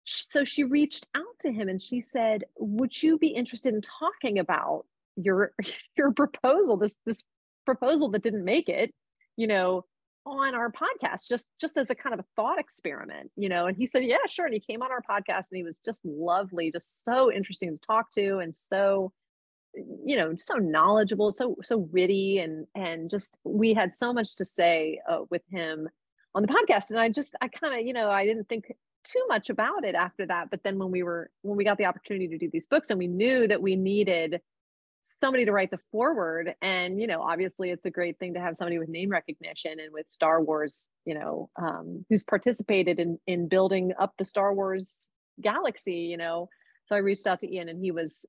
so she reached out to him and she said would you be interested in talking about your your proposal this this proposal that didn't make it you know on our podcast just just as a kind of a thought experiment you know? And he said yeah sure. And he came on our podcast and he was just lovely just so interesting to talk to and so you know so knowledgeable so so witty and and just we had so much to say uh, with him on the podcast and i just i kind of you know i didn't think too much about it after that but then when we were when we got the opportunity to do these books and we knew that we needed somebody to write the foreword and you know obviously it's a great thing to have somebody with name recognition and with star wars you know um, who's participated in in building up the star wars galaxy you know so I reached out to Ian, and he was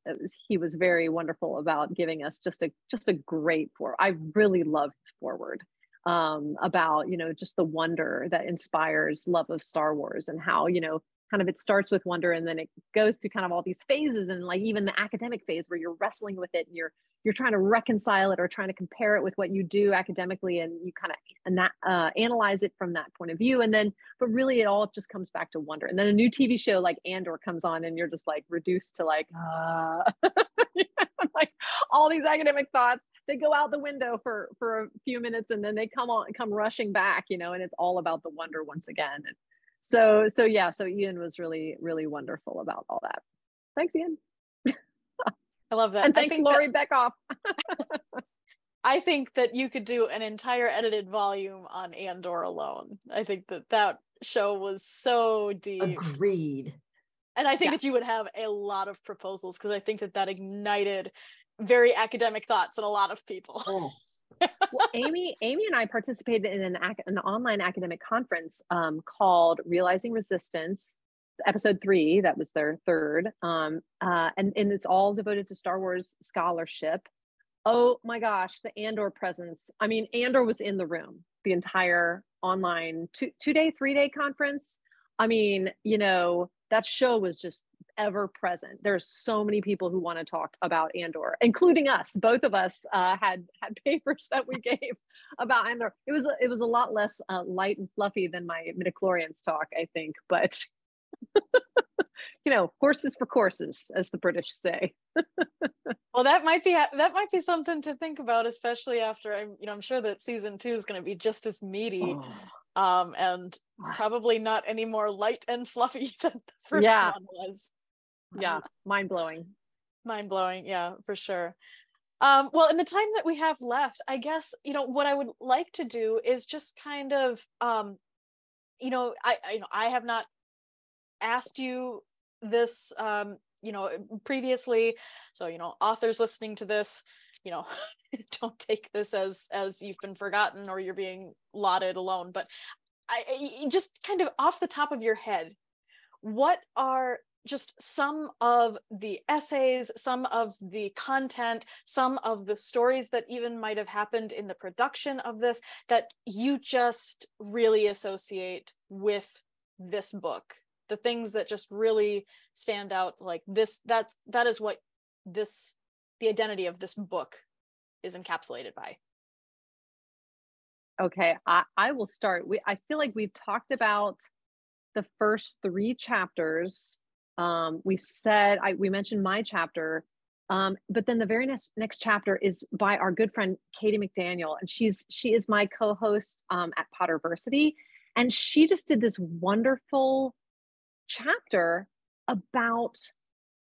he was very wonderful about giving us just a just a great for. I really loved foreword um, about you know just the wonder that inspires love of Star Wars and how you know kind of it starts with wonder and then it goes through kind of all these phases and like even the academic phase where you're wrestling with it and you're you're trying to reconcile it or trying to compare it with what you do academically and you kind of and that uh, analyze it from that point of view. And then but really it all just comes back to wonder. And then a new tv show like andor comes on and you're just like reduced to like uh, like all these academic thoughts. They go out the window for for a few minutes and then they come on come rushing back you know and it's all about the wonder once again. And so so yeah so ian was really really wonderful about all that. Thanks ian. I love that. And thanks Laurie that, beckoff. I think that you could do an entire edited volume on andor alone. I think that that show was so deep. Agreed. And i think yeah. that you would have a lot of proposals because i think that that ignited very academic thoughts in a lot of people. Oh well, Amy, Amy and I participated in an, an online academic conference um, called Realizing Resistance, episode three. That was their third, um, uh, and and it's all devoted to Star Wars scholarship. Oh my gosh, the Andor presence! I mean, Andor was in the room the entire online two two day, three day conference. I mean, you know, that show was just ever present. There's so many people who want to talk about Andor, including us. Both of us uh, had had papers that we gave about Andor. It was it was a lot less uh, light and fluffy than my midichlorians talk, I think, but you know, horses for courses, as the British say. well, that might be that might be something to think about, especially after I'm, you know, I'm sure that season two is going to be just as meaty. Oh um, and probably not any more light and fluffy than the first yeah. one was. Yeah, mind blowing. Mind blowing, yeah, for sure. Um, well, in the time that we have left, I guess you know what I would like to do is just kind of, um, you know, I, I you know I have not asked you this, um, you know, previously, so you know, authors listening to this, you know don't take this as as you've been forgotten or you're being lauded alone but I, just kind of off the top of your head what are just some of the essays some of the content some of the stories that even might have happened in the production of this that you just really associate with this book? The things that just really stand out like this that that is what this the identity of this book is encapsulated by okay i, I will start. We i feel like we've talked about the first three chapters. Um, we said I, we mentioned my chapter um, but then the very next next chapter is by our good friend Katy mcdaniel and she's she is my co-host um, at potterversity and she just did this wonderful chapter about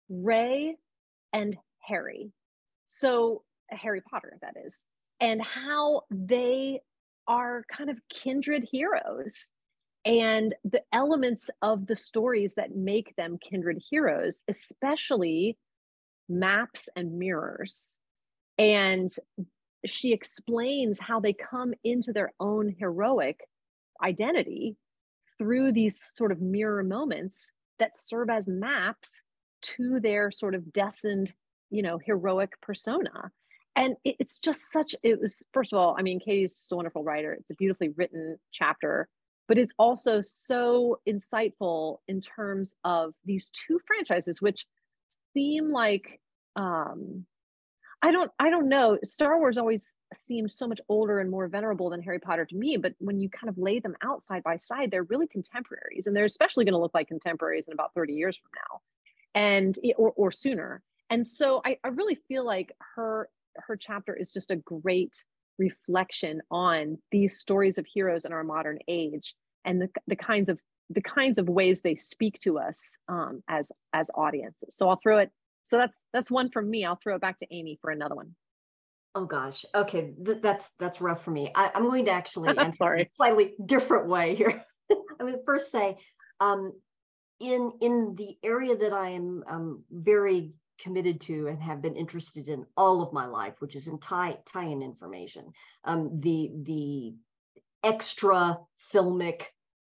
Rey and harry. So Harry Potter, that is, and how they are kind of kindred heroes and the elements of the stories that make them kindred heroes, especially maps and mirrors. And she explains how they come into their own heroic identity through these sort of mirror moments that serve as maps to their sort of destined, you know, heroic persona and it's just such it was first of all i mean katie's just a wonderful writer. It's a beautifully written chapter but it's also so insightful in terms of these two franchises which seem like um i don't i don't know. Star wars always seemed so much older and more venerable than harry potter to me but when you kind of lay them out side by side they're really contemporaries and they're especially going to look like contemporaries in about 30 years from now and or, or sooner. And so I, I really feel like her her chapter is just a great reflection on these stories of heroes in our modern age and the, the kinds of the kinds of ways they speak to us um, as as audiences so i'll throw it so that's that's one from me i'll throw it back to amy for another one Oh gosh. Okay, Th- that's that's rough for me. I, am going to actually answer Sorry. a slightly different way here. I would first say, um, in in the area that I am um, very committed to and have been interested in all of my life, which is in tie tie-in information. Um, the the extra filmic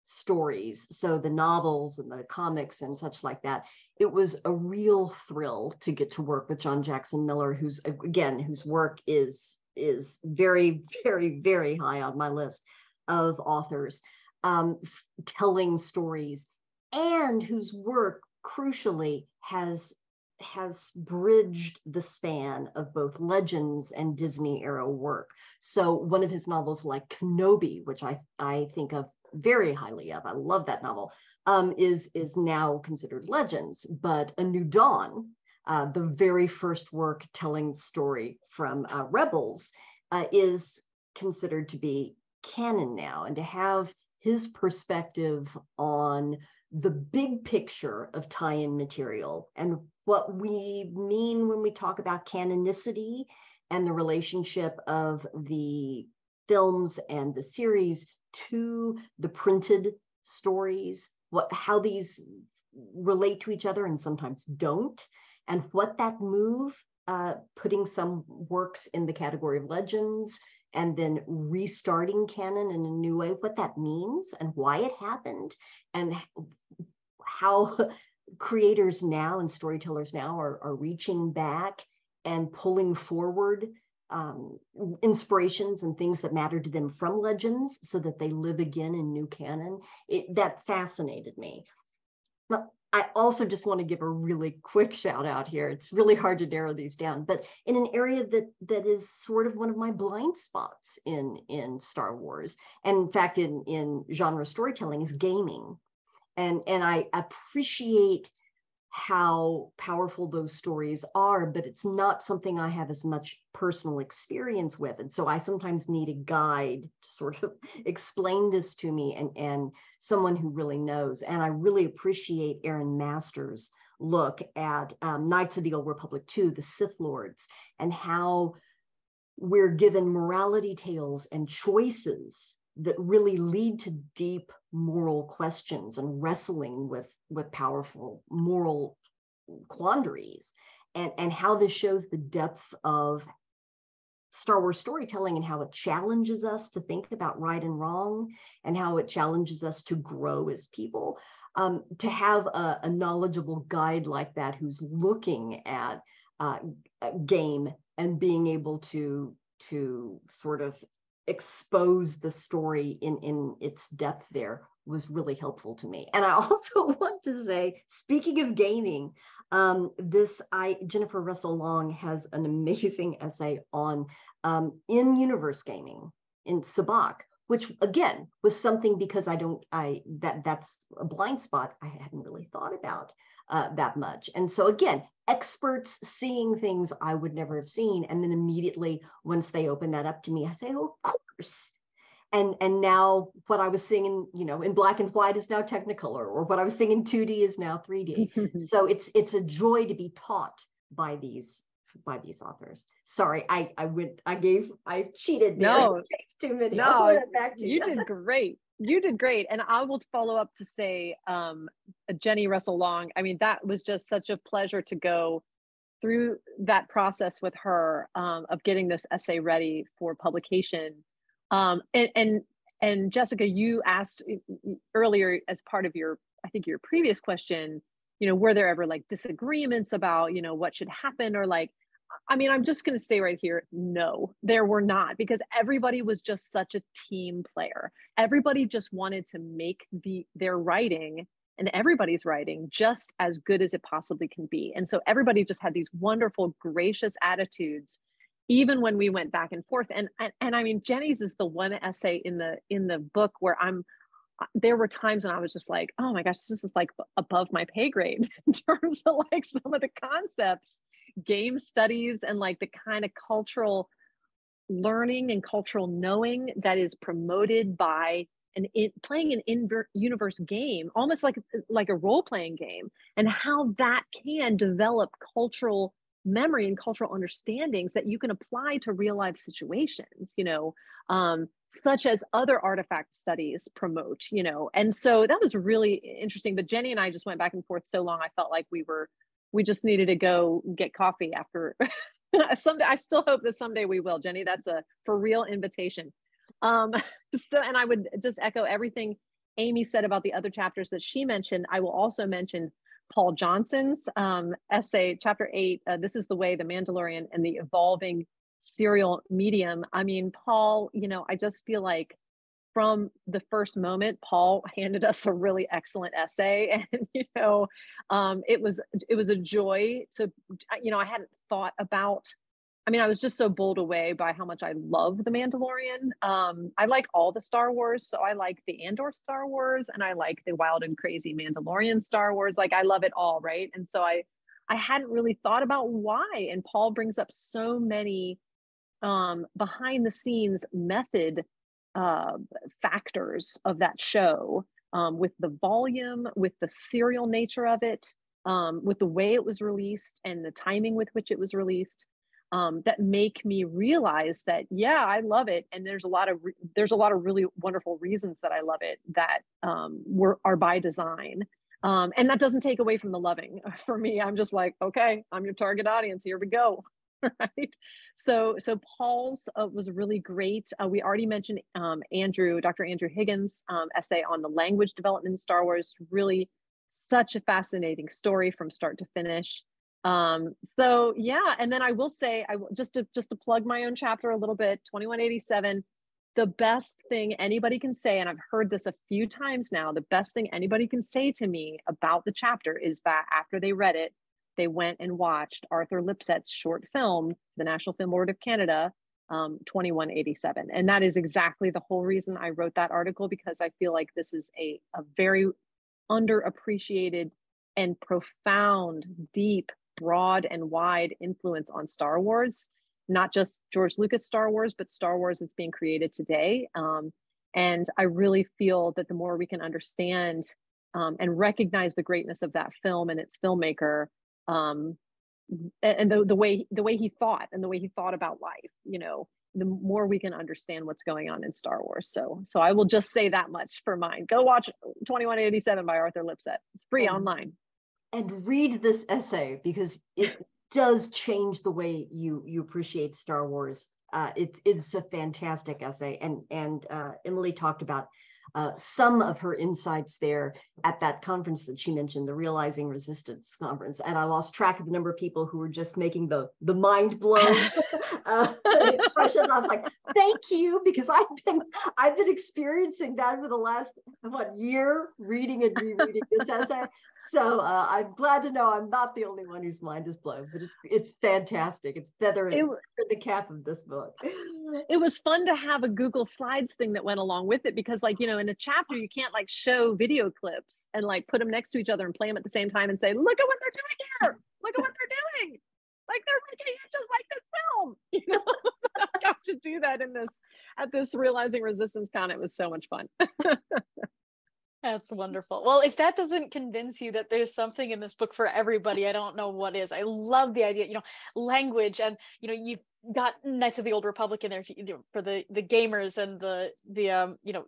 stories, so the novels and the comics and such like that. It was a real thrill to get to work with John Jackson Miller, who's again whose work is is very very very high on my list of authors um, telling stories and whose work crucially has has bridged the span of both legends and Disney era work. So one of his novels, like Kenobi, which I, I think of very highly of, I love that novel, um, is, is now considered legends. But A New Dawn, uh, the very first work telling story from uh, Rebels, uh, is considered to be canon now. And to have his perspective on the big picture of tie-in material and what we mean when we talk about canonicity and the relationship of the films and the series to the printed stories what how these relate to each other and sometimes don't and what that move uh, putting some works in the category of legends and then restarting canon in a new way, what that means and why it happened, and how creators now and storytellers now are, are reaching back and pulling forward um, inspirations and things that matter to them from legends so that they live again in new canon. It, that fascinated me. But I also just want to give a really quick shout out here. It's really mm-hmm. hard to narrow these down, but in an area that that is sort of one of my blind spots in in Star Wars, and in fact in in genre storytelling is gaming, and and I appreciate how powerful those stories are, but it's not something I have as much personal experience with. And so I sometimes need a guide to sort of explain this to me and, and someone who really knows. And I really appreciate Aaron Masters' look at um, Knights of the Old Republic 2, the Sith Lords, and how we're given morality tales and choices that really lead to deep moral questions and wrestling with with powerful moral quandaries and and how this shows the depth of Star Wars storytelling and how it challenges us to think about right and wrong and how it challenges us to grow as people. Um, to have a, a, knowledgeable guide like that who's looking at uh, game and being able to to sort of expose the story in in its depth there was really helpful to me. And I also want to say, speaking of gaming, um, this I Jennifer Russell Long has an amazing essay on um, in-universe gaming in Sabacc, which again was something because I don't I that that's a blind spot I hadn't really thought about uh, that much. And so again, experts seeing things I would never have seen. And then immediately once they open that up to me, I say, oh, of course. And, and now what I was seeing in, you know, in black and white is now Technicolor, or what I was seeing in 2D is now 3D. so it's it's a joy to be taught by these by these authors. Sorry, I I went I gave I cheated. No, too many. No, you. you did great you did great. And i will follow up to say um, jenny russell long i mean that was just such a pleasure to go through that process with her um, of getting this essay ready for publication. Um, and, and and jessica you asked earlier as part of your i think your previous question you know were there ever like disagreements about you know what should happen or like I mean, I'm just going to say right here, no, there were not because everybody was just such a team player. Everybody just wanted to make the their writing and everybody's writing just as good as it possibly can be. And so everybody just had these wonderful, gracious attitudes, even when we went back and forth. And and, and I mean, Jenny's is the one essay in the in the book where I'm uh, there were times when I was just like, oh my gosh, this is like above my pay grade in terms of like some of the concepts game studies and like the kind of cultural learning and cultural knowing that is promoted by an in, playing an in universe game almost like like a role playing game and how that can develop cultural memory and cultural understandings that you can apply to real life situations you know um, such as other artifact studies promote you know. And so that was really interesting but jenny and i just went back and forth so long i felt like we were we just needed to go get coffee after someday i still hope that someday we will jenny. That's a for real invitation. Um so and i would just echo everything amy said about the other chapters that she mentioned. I will also mention paul johnson's um, essay chapter eight uh, this is the way the mandalorian and the evolving serial medium. I mean paul you know i just feel like from the first moment paul handed us a really excellent essay and you know um, it was it was a joy to you know i hadn't thought about i mean i was just so bowled away by how much i love the mandalorian. Um, i like all the star wars so i like the andor star wars and i like the wild and crazy mandalorian star wars. Like i love it all right? And so i i hadn't really thought about why and paul brings up so many um, behind the scenes method uh, factors of that show um, with the volume, with the serial nature of it, um, with the way it was released and the timing with which it was released. Um, that make me realize that yeah i love it. And there's a lot of re- there's a lot of really wonderful reasons that i love it that um, were are by design. Um, and that doesn't take away from the loving. For me i'm just like okay i'm your target audience. Here we go right? So, so Paul's uh, was really great. Uh, we already mentioned um, Andrew, Dr. Andrew Higgins' um, essay on the language development in Star Wars. Really, such a fascinating story from start to finish. Um, so yeah, and then I will say, I just to just to plug my own chapter a little bit, 2187. The best thing anybody can say, and I've heard this a few times now, the best thing anybody can say to me about the chapter is that after they read it, they went and watched Arthur Lipsett's short film, the National Film Board of Canada, um, 2187. And that is exactly the whole reason I wrote that article because I feel like this is a, a very underappreciated and profound, deep, broad, and wide influence on Star Wars. Not just George Lucas Star Wars, but Star Wars that's being created today. Um, and I really feel that the more we can understand um, and recognize the greatness of that film and its filmmaker, um, and the, the way the way he thought and the way he thought about life you know the more we can understand what's going on in star wars. So so i will just say that much for mine. Go watch 2187 by arthur lipsett it's free and, online. and read this essay because it does change the way you you appreciate star wars. Uh, it's it's a fantastic essay. And and uh, emily talked about uh, some of her insights there at that conference that she mentioned, the Realizing Resistance conference. And I lost track of the number of people who were just making the, the mind blown uh, expression. I was like, thank you, because I've been I've been experiencing that for the last what year, reading and rereading this essay. So uh, I'm glad to know I'm not the only one whose mind is blown, but it's it's fantastic. It's feathering it, the cap of this book. It was fun to have a Google Slides thing that went along with it because, like, you know, in a chapter you can't like show video clips and like put them next to each other and play them at the same time and say, "Look at what they're doing here! Look at what they're doing! Like they're making it just like this film." You know, I got to do that in this at this Realizing Resistance Con. It was so much fun. That's wonderful. Well, if that doesn't convince you that there's something in this book for everybody, I don't know what is. I love the idea, you know, language and you know, you got Knights of the Old Republic in there you know, for the the gamers and the the um, you know,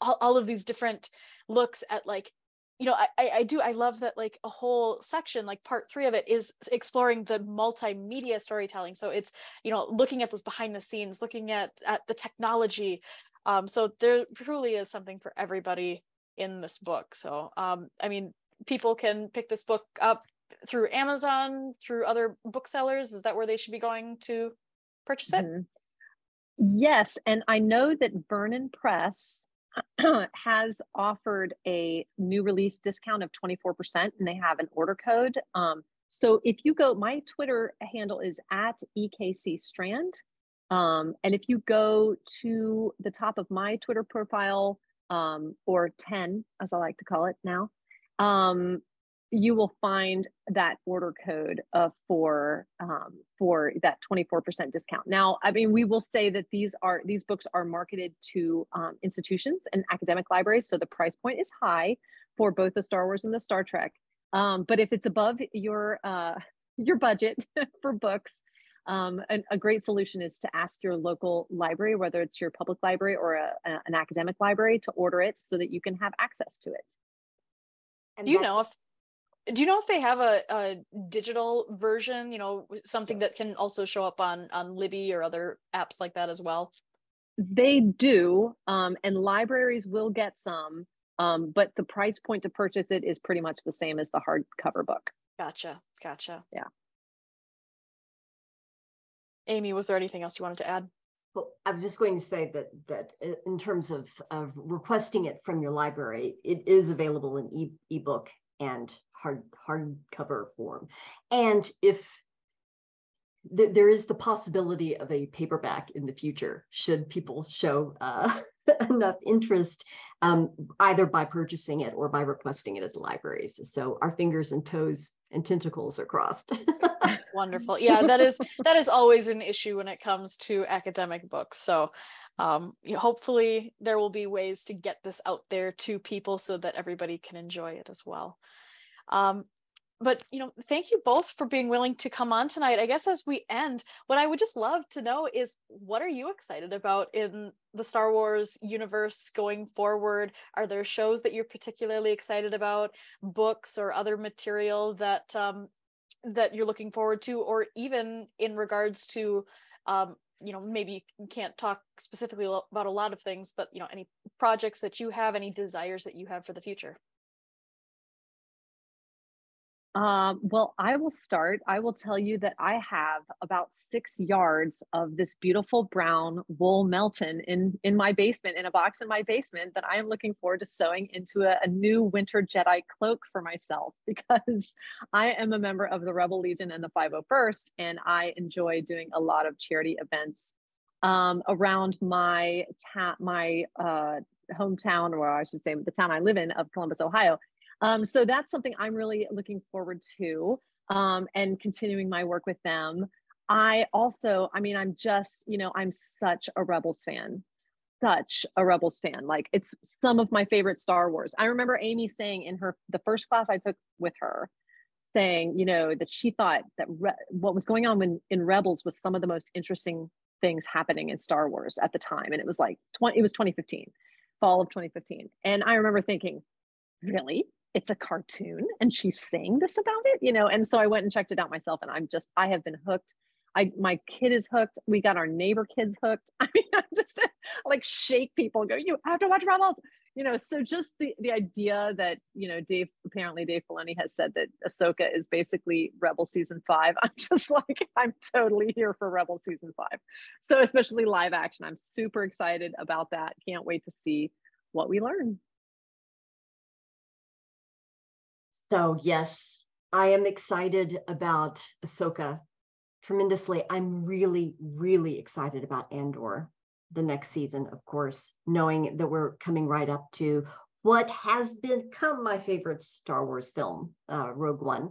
all, all of these different looks at like you know, I, I do I love that like a whole section, like part three of it is exploring the multimedia storytelling. So it's, you know, looking at those behind the scenes, looking at at the technology. Um, so there truly is something for everybody in this book. So, um, I mean, people can pick this book up through Amazon, through other booksellers. Is that where they should be going to purchase it? Mm-hmm. Yes. And I know that Vernon Press has offered a new release discount of 24%, and they have an order code. Um, so if you go, my Twitter handle is at EKC Strand. Um, and if you go to the top of my Twitter profile, um, or 10, as I like to call it now, um, you will find that order code uh, for um, for that 24% discount. Now, I mean, we will say that these are these books are marketed to um, institutions and academic libraries, so the price point is high for both the Star Wars and the Star Trek. Um, but if it's above your uh, your budget for books, um, an, a great solution is to ask your local library, whether it's your public library or a, a, an academic library, to order it so that you can have access to it. And do you know if do you know if they have a, a digital version? You know, something that can also show up on on Libby or other apps like that as well. They do, um, and libraries will get some, um, but the price point to purchase it is pretty much the same as the hardcover book. Gotcha, gotcha. Yeah. Amy, was there anything else you wanted to add? Well, I was just going to say that that in terms of, of requesting it from your library, it is available in e- ebook and hard hardcover form. And if th- there is the possibility of a paperback in the future, should people show uh, enough interest, um, either by purchasing it or by requesting it at the libraries. So our fingers and toes and tentacles are crossed. Wonderful. Yeah, that is that is always an issue when it comes to academic books. So um, hopefully there will be ways to get this out there to people so that everybody can enjoy it as well. Um, but you know thank you both for being willing to come on tonight. I guess as we end what i would just love to know is what are you excited about in the star wars universe going forward? Are there shows that you're particularly excited about books or other material that um, that you're looking forward to or even in regards to um, you know maybe you can't talk specifically about a lot of things but you know any projects that you have any desires that you have for the future Um, well, I will start. I will tell you that I have about six yards of this beautiful brown wool Melton in in my basement, in a box in my basement, that I am looking forward to sewing into a, a new winter Jedi cloak for myself because I am a member of the Rebel Legion and the 501st, and I enjoy doing a lot of charity events um, around my ta- my uh, hometown, or I should say, the town I live in of Columbus, Ohio. Um, so that's something I'm really looking forward to um, and continuing my work with them. I also, I mean, I'm just, you know, I'm such a Rebels fan, such a Rebels fan. Like it's some of my favorite Star Wars. I remember Amy saying in her, the first class I took with her, saying, you know, that she thought that re- what was going on when, in Rebels was some of the most interesting things happening in Star Wars at the time. And it was like 20, it was 2015, fall of 2015. And I remember thinking, really? It's a cartoon and she's saying this about it, you know? And so I went and checked it out myself and I'm just, I have been hooked. I, my kid is hooked. We got our neighbor kids hooked. I mean, I just like shake people and go, you have to watch Rebels, you know? So just the, the idea that, you know, Dave, apparently Dave Filoni has said that Ahsoka is basically Rebel season five. I'm just like, I'm totally here for Rebel season five. So especially live action, I'm super excited about that. Can't wait to see what we learn. So yes, I am excited about Ahsoka tremendously. I'm really, really excited about Andor, the next season, of course, knowing that we're coming right up to what has become my favorite Star Wars film, uh, Rogue One.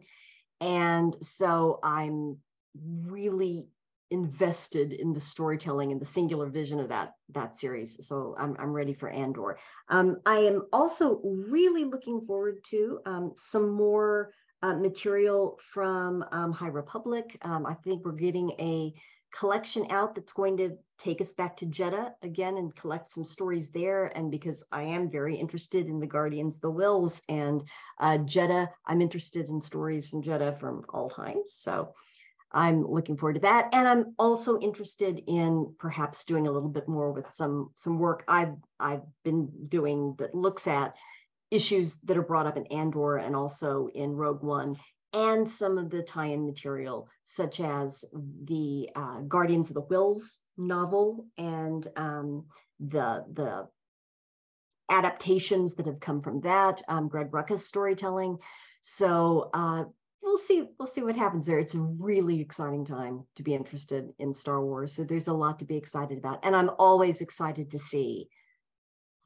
And so I'm really invested in the storytelling and the singular vision of that that series. So I'm I'm ready for Andor. Um, I am also really looking forward to um, some more uh, material from um, High Republic. Um, I think we're getting a collection out that's going to take us back to Jedha again and collect some stories there. And because I am very interested in the Guardians, the Whills, and uh, Jedha, I'm interested in stories from Jedha from all times. So I'm looking forward to that. And I'm also interested in perhaps doing a little bit more with some some work I've I've been doing that looks at issues that are brought up in Andor and also in Rogue One and some of the tie-in material, such as the uh, Guardians of the Whills novel and um, the the adaptations that have come from that, um, Greg Rucka's storytelling. So uh, we'll see we'll see what happens there. It's a really exciting time to be interested in star wars so there's a lot to be excited about and i'm always excited to see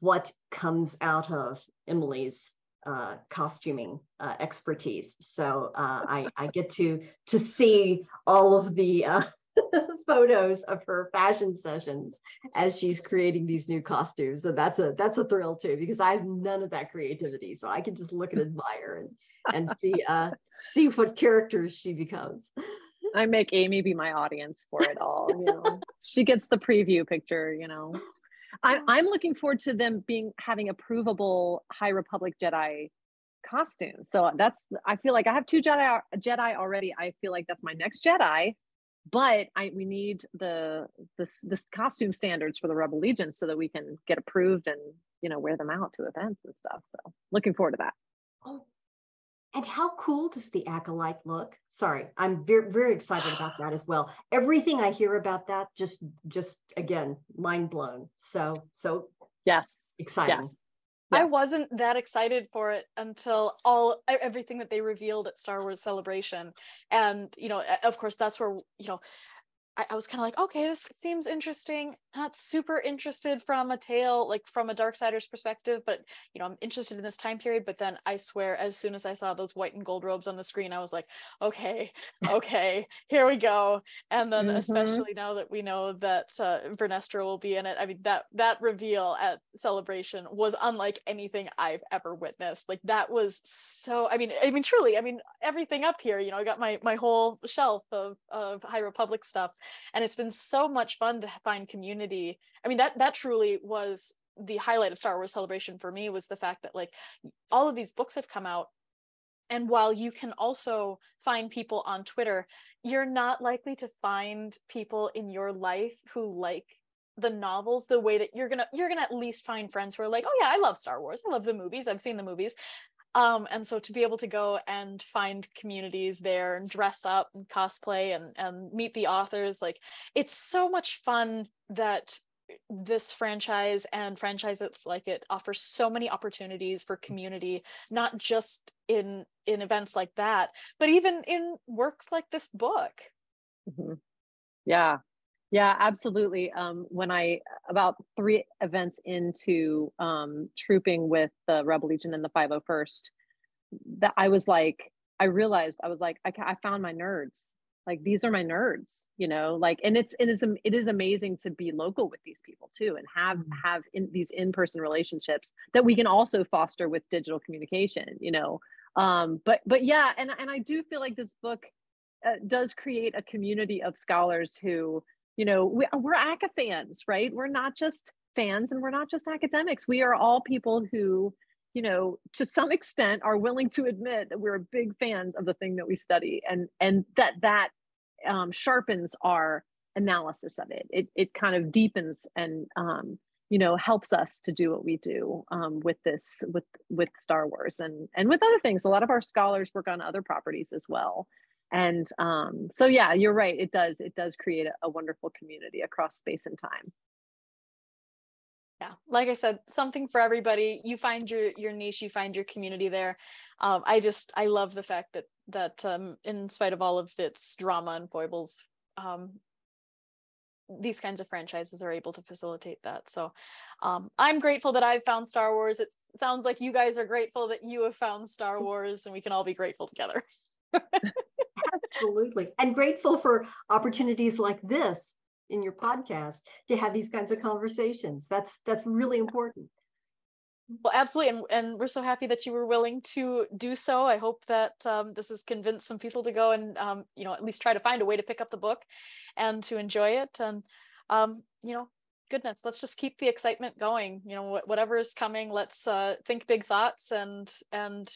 what comes out of emily's uh, costuming uh, expertise. So uh, I, I get to to see all of the uh, photos of her fashion sessions as she's creating these new costumes so that's a that's a thrill too because i have none of that creativity so i can just look and admire and and see uh see what characters she becomes. I make Amy be my audience for it all. You know, she gets the preview picture. You know, I, I'm looking forward to them being having a provable High Republic Jedi costume. So that's I feel like I have two Jedi Jedi already. I feel like that's my next Jedi, but I we need the this this costume standards for the Rebel Legion so that we can get approved and you know wear them out to events and stuff. So looking forward to that. Oh, and how cool does the acolyte look? Sorry, I'm very very excited about that as well. Everything I hear about that just just again mind blown. So so yes, exciting. Yes. Yes. I wasn't that excited for it until all everything that they revealed at Star Wars Celebration, and you know, of course, that's where you know I, I was kind of like, okay, this seems interesting. Not super interested from a tale, like from a Darksider's perspective, but you know, I'm interested in this time period. But then I swear, as soon as I saw those white and gold robes on the screen, I was like, okay, okay, here we go. And then, mm-hmm. especially now that we know that uh, Vernestra will be in it, I mean, that that reveal at Celebration was unlike anything I've ever witnessed. Like that was so. I mean, I mean, truly, I mean, everything up here. You know, I got my my whole shelf of of High Republic stuff and it's been so much fun to find community. I mean that that truly was the highlight of star wars celebration for me was the fact that like all of these books have come out. And while you can also find people on twitter you're not likely to find people in your life who like the novels the way that you're gonna you're gonna at least find friends who are like oh yeah i love star wars. I love the movies. I've seen the movies Um, and so to be able to go and find communities there and dress up and cosplay and, and meet the authors, like it's so much fun that this franchise and franchises like it offers so many opportunities for community not just in in events like that but even in works like this book. Mm-hmm. yeah yeah absolutely um, when i about three events into um, trooping with the rebel legion and the 501st that i was like i realized i was like i, I found my nerds like these are my nerds you know like and it's it is it is amazing to be local with these people too and have mm-hmm. have in these in-person relationships that we can also foster with digital communication you know um but but yeah and and i do feel like this book uh, does create a community of scholars who you know we, we're ACA fans right we're not just fans and we're not just academics we are all people who you know to some extent are willing to admit that we're big fans of the thing that we study and and that that um, sharpens our analysis of it. It it kind of deepens and um, you know helps us to do what we do um, with this with with Star Wars and and with other things. A lot of our scholars work on other properties as well. And um, so yeah, you're right. It does it does create a, a wonderful community across space and time. Yeah like i said something for everybody you find your your niche you find your community there. Um, i just i love the fact that that um, in spite of all of its drama and foibles um, these kinds of franchises are able to facilitate that. So um, i'm grateful that i've found star wars. It sounds like you guys are grateful that you have found star wars and we can all be grateful together absolutely. And grateful for opportunities like this in your podcast to have these kinds of conversations. That's that's really important. Well absolutely and, and we're so happy that you were willing to do so. I hope that um, this has convinced some people to go and um, you know at least try to find a way to pick up the book and to enjoy it. And um, you know goodness let's just keep the excitement going you know whatever is coming let's uh, think big thoughts and and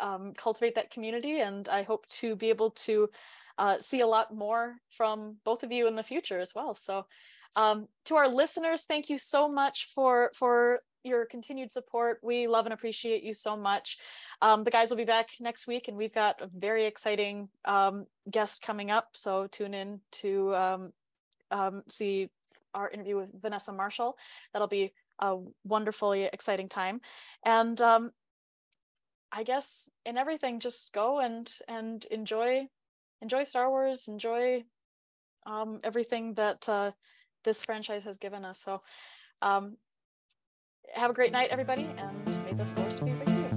um, cultivate that community and i hope to be able to uh, see a lot more from both of you in the future as well. So um, to our listeners, thank you so much for for your continued support. We love and appreciate you so much. Um, the guys will be back next week, and we've got a very exciting um, guest coming up. So tune in to um, um, see our interview with Vanessa Marshall. That'll be a wonderfully exciting time. And um, I guess in everything, just go and and enjoy enjoy Star Wars, enjoy um, everything that uh, this franchise has given us. So, um, have a great night, everybody, and may the force be with you.